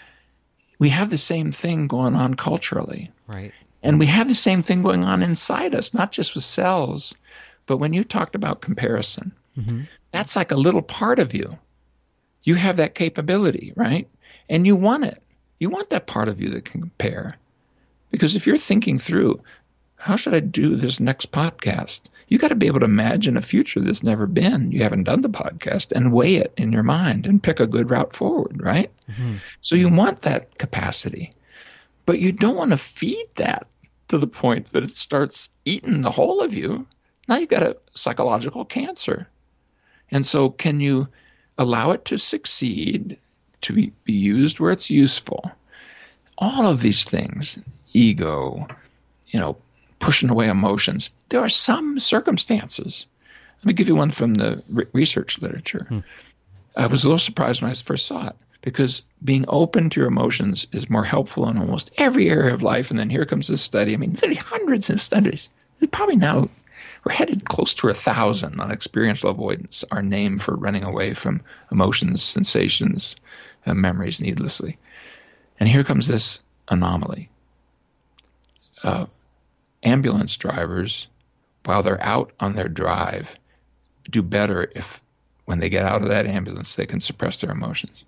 we have the same thing going on culturally. Right. And we have the same thing going on inside us, not just with cells, but when you talked about comparison, mm-hmm. that's like a little part of you. You have that capability, right? And you want it. You want that part of you that can compare. Because if you're thinking through, how should I do this next podcast? You got to be able to imagine a future that's never been. You haven't done the podcast and weigh it in your mind and pick a good route forward, right? Mm-hmm. So you want that capacity, but you don't want to feed that to the point that it starts eating the whole of you. Now you've got a psychological cancer. And so, can you allow it to succeed, to be, be used where it's useful? All of these things, ego, you know, pushing away emotions. There are some circumstances. Let me give you one from the re- research literature. Hmm. I was a little surprised when I first saw it because being open to your emotions is more helpful in almost every area of life. And then here comes this study. I mean, there's hundreds of studies. There's probably now we're headed close to a thousand on experiential avoidance, our name for running away from emotions, sensations, and memories needlessly. And here comes this anomaly. Uh, ambulance drivers, while they're out on their drive, do better if when they get out of that ambulance they can suppress their emotions.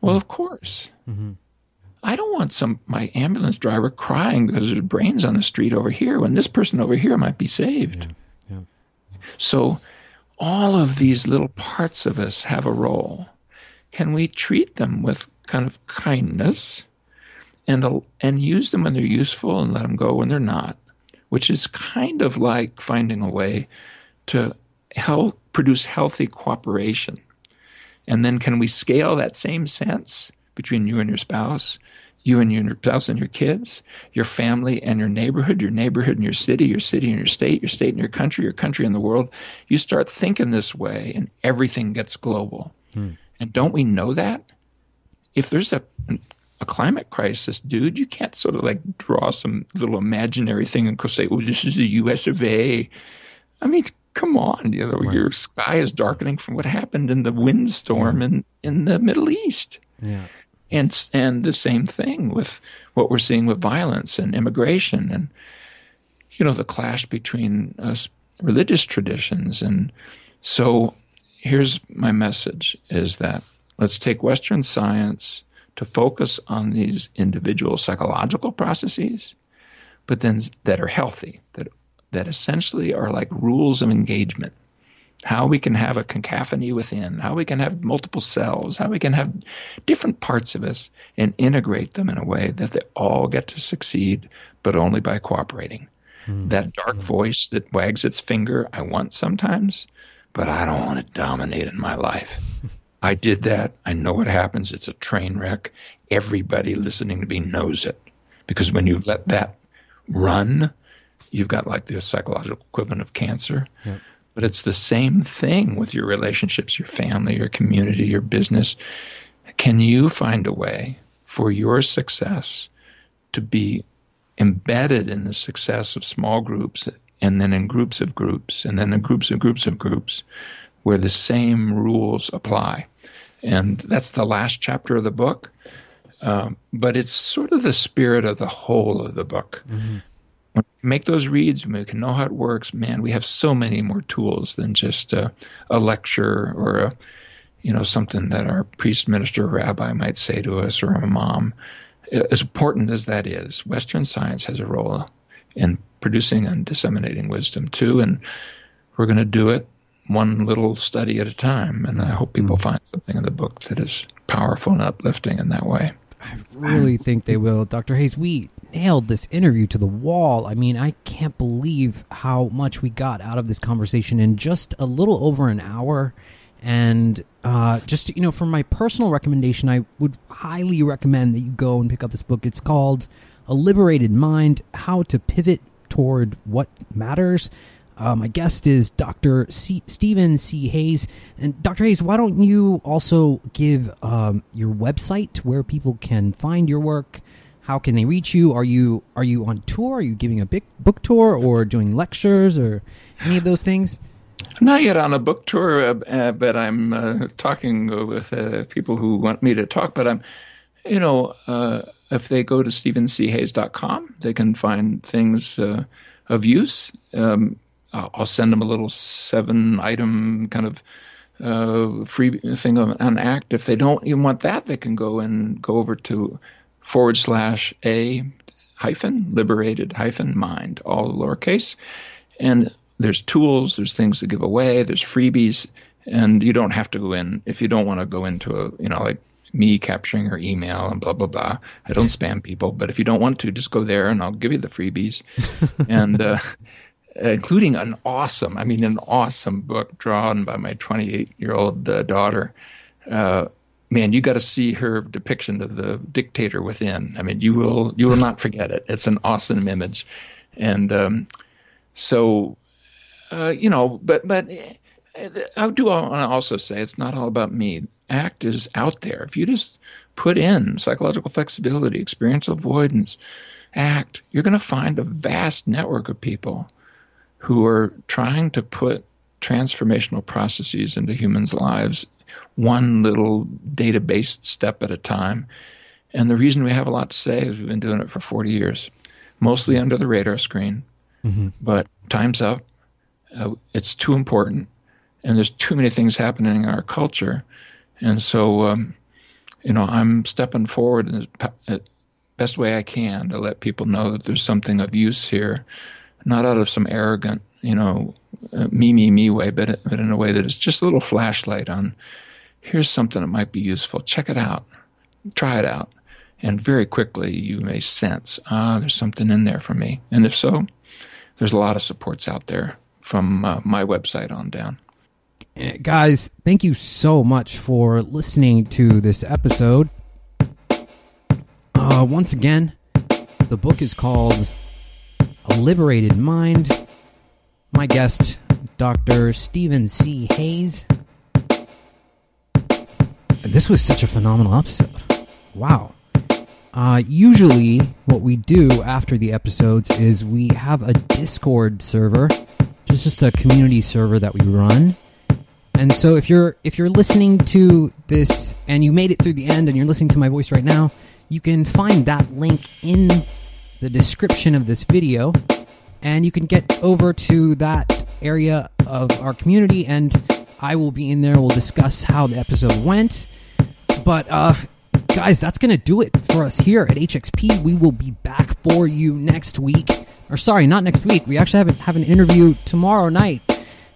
Well, of course. Mm-hmm. I don't want some my ambulance driver crying because there's brains on the street over here when this person over here might be saved. Yeah. Yeah. So all of these little parts of us have a role. Can we treat them with kind of kindness and and use them when they're useful and let them go when they're not, which is kind of like finding a way to help produce healthy cooperation. And then can we scale that same sense between you and your spouse, you and your spouse and your kids, your family and your neighborhood, your neighborhood and your city, your city and your state, your state and your country, your country and the world. You start thinking this way and everything gets global. Hmm. And don't we know that? If there's a a climate crisis, dude, you can't sort of like draw some little imaginary thing and say, "Oh, this is the U.S. of A." I mean, come on, you know, right. your sky is darkening from what happened in the windstorm yeah. in in the Middle East. Yeah. And and the same thing with what we're seeing with violence and immigration and you know the clash between us religious traditions and so here's my message is that let's take western science to focus on these individual psychological processes, but then that are healthy, that that essentially are like rules of engagement. How we can have a cacophony within, how we can have multiple cells, how we can have different parts of us and integrate them in a way that they all get to succeed, but only by cooperating. Mm-hmm. That dark mm-hmm. voice that wags its finger, I want sometimes, but I don't want it dominating my life. I did that. I know what happens. It's a train wreck. Everybody listening to me knows it. Because when you let that run, you've got like the psychological equivalent of cancer. But it's the same thing with your relationships, your family, your community, your business. Can you find a way for your success to be embedded in the success of small groups and then in groups of groups and then in groups of groups of groups where the same rules apply. And that's the last chapter of the book. Um, but it's sort of the spirit of the whole of the book. Mm-hmm. When we make those reads, we can know how it works. Man, we have so many more tools than just a, a lecture or a, you know, something that our priest, minister, rabbi might say to us, or a mom. As important as that is, Western science has a role in producing and disseminating wisdom too, and we're going to do it one little study at a time. And I hope people hmm. find something in the book that is powerful and uplifting in that way. I really think they will. Dr. Hayes, we nailed this interview to the wall. I mean, I can't believe how much we got out of this conversation in just a little over an hour. And uh, just, you know, for my personal recommendation, I would highly recommend that you go and pick up this book. It's called A Liberated Mind How to Pivot Toward What Matters. Uh, my guest is Dr. C- Steven C. Hayes. And Dr. Hayes, why don't you also give um, your website where people can find your work, how can they reach you? Are you are you on tour? Are you giving a big book tour or doing lectures or any of those things? I'm not yet on a book tour, uh, uh, but I'm uh, talking with uh, people who want me to talk. But I'm, you know, uh, if they go to stevenchayes.com, they can find things uh, of use. Um, I'll send them a little seven item kind of uh, free thing on, on ACT. If they don't even want that, they can go and go over to forward slash a hyphen liberated hyphen mind, all lowercase. And there's tools, there's things to give away, there's freebies, and you don't have to go in if you don't want to go into a, you know, like me capturing her email and blah blah blah. I don't spam people, but if you don't want to, just go there and I'll give you the freebies, and uh, including an awesome, I mean, an awesome book drawn by my 28 year old uh, daughter. Uh, man, you got to see her depiction of the dictator within. I mean, you will you will not forget it. It's an awesome image, and um, so uh, you know, but but I do want to also say it's not all about me. ACT is out there. If you just put in psychological flexibility, experiential avoidance, ACT, you're going to find a vast network of people who are trying to put transformational processes into humans' lives, one little database step at a time. And the reason we have a lot to say is we've been doing it for 40 years, mostly under the radar screen. Mm-hmm. But time's up. Uh, it's too important, and there's too many things happening in our culture, and so um, you know I'm stepping forward in the best way I can to let people know that there's something of use here, not out of some arrogant you know uh, me me me way, but but in a way that is just a little flashlight on here's something that might be useful. Check it out, try it out, and very quickly you may sense ah there's something in there for me, and if so, there's a lot of supports out there from uh, my website on down. Eh, guys, thank you so much for listening to this episode. Uh, once again, the book is called Liberated Mind. My guest, Dr. Steven C. Hayes. This was such a phenomenal episode. Wow. Uh, usually, what we do after the episodes is we have a Discord server it's just a community server that we run. And so if you're if you're listening to this and you made it through the end and you're listening to my voice right now, you can find that link in the description of this video and you can get over to that area of our community and I will be in there. We'll discuss how the episode went. But uh guys, that's going to do it for us here at HXP. We will be back for you next week or sorry, not next week. We actually have, a, have an interview tomorrow night.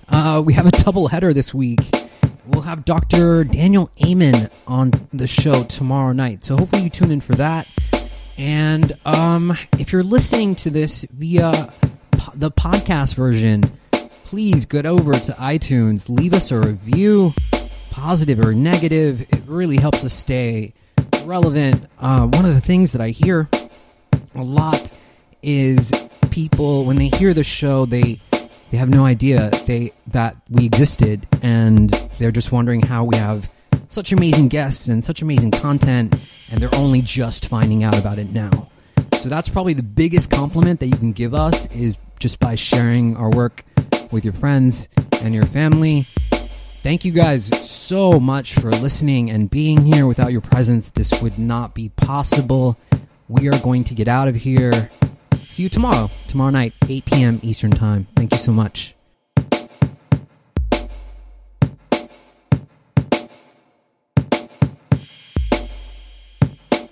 Uh, we have a double header this week. We'll have Dr. Daniel Amen on the show tomorrow night. So hopefully you tune in for that. And um, if you're listening to this via po- the podcast version, please get over to iTunes, leave us a review, positive or negative. It really helps us stay relevant. Uh, one of the things that I hear a lot is people when they hear the show, they they have no idea they that we existed, and they're just wondering how we have such amazing guests and such amazing content, and they're only just finding out about it now. So that's probably the biggest compliment that you can give us is just by sharing our work with your friends and your family. Thank you guys so much for listening and being here. Without your presence, this would not be possible. We are going to get out of here. See you tomorrow, tomorrow night, 8 p.m. Eastern Time. Thank you so much.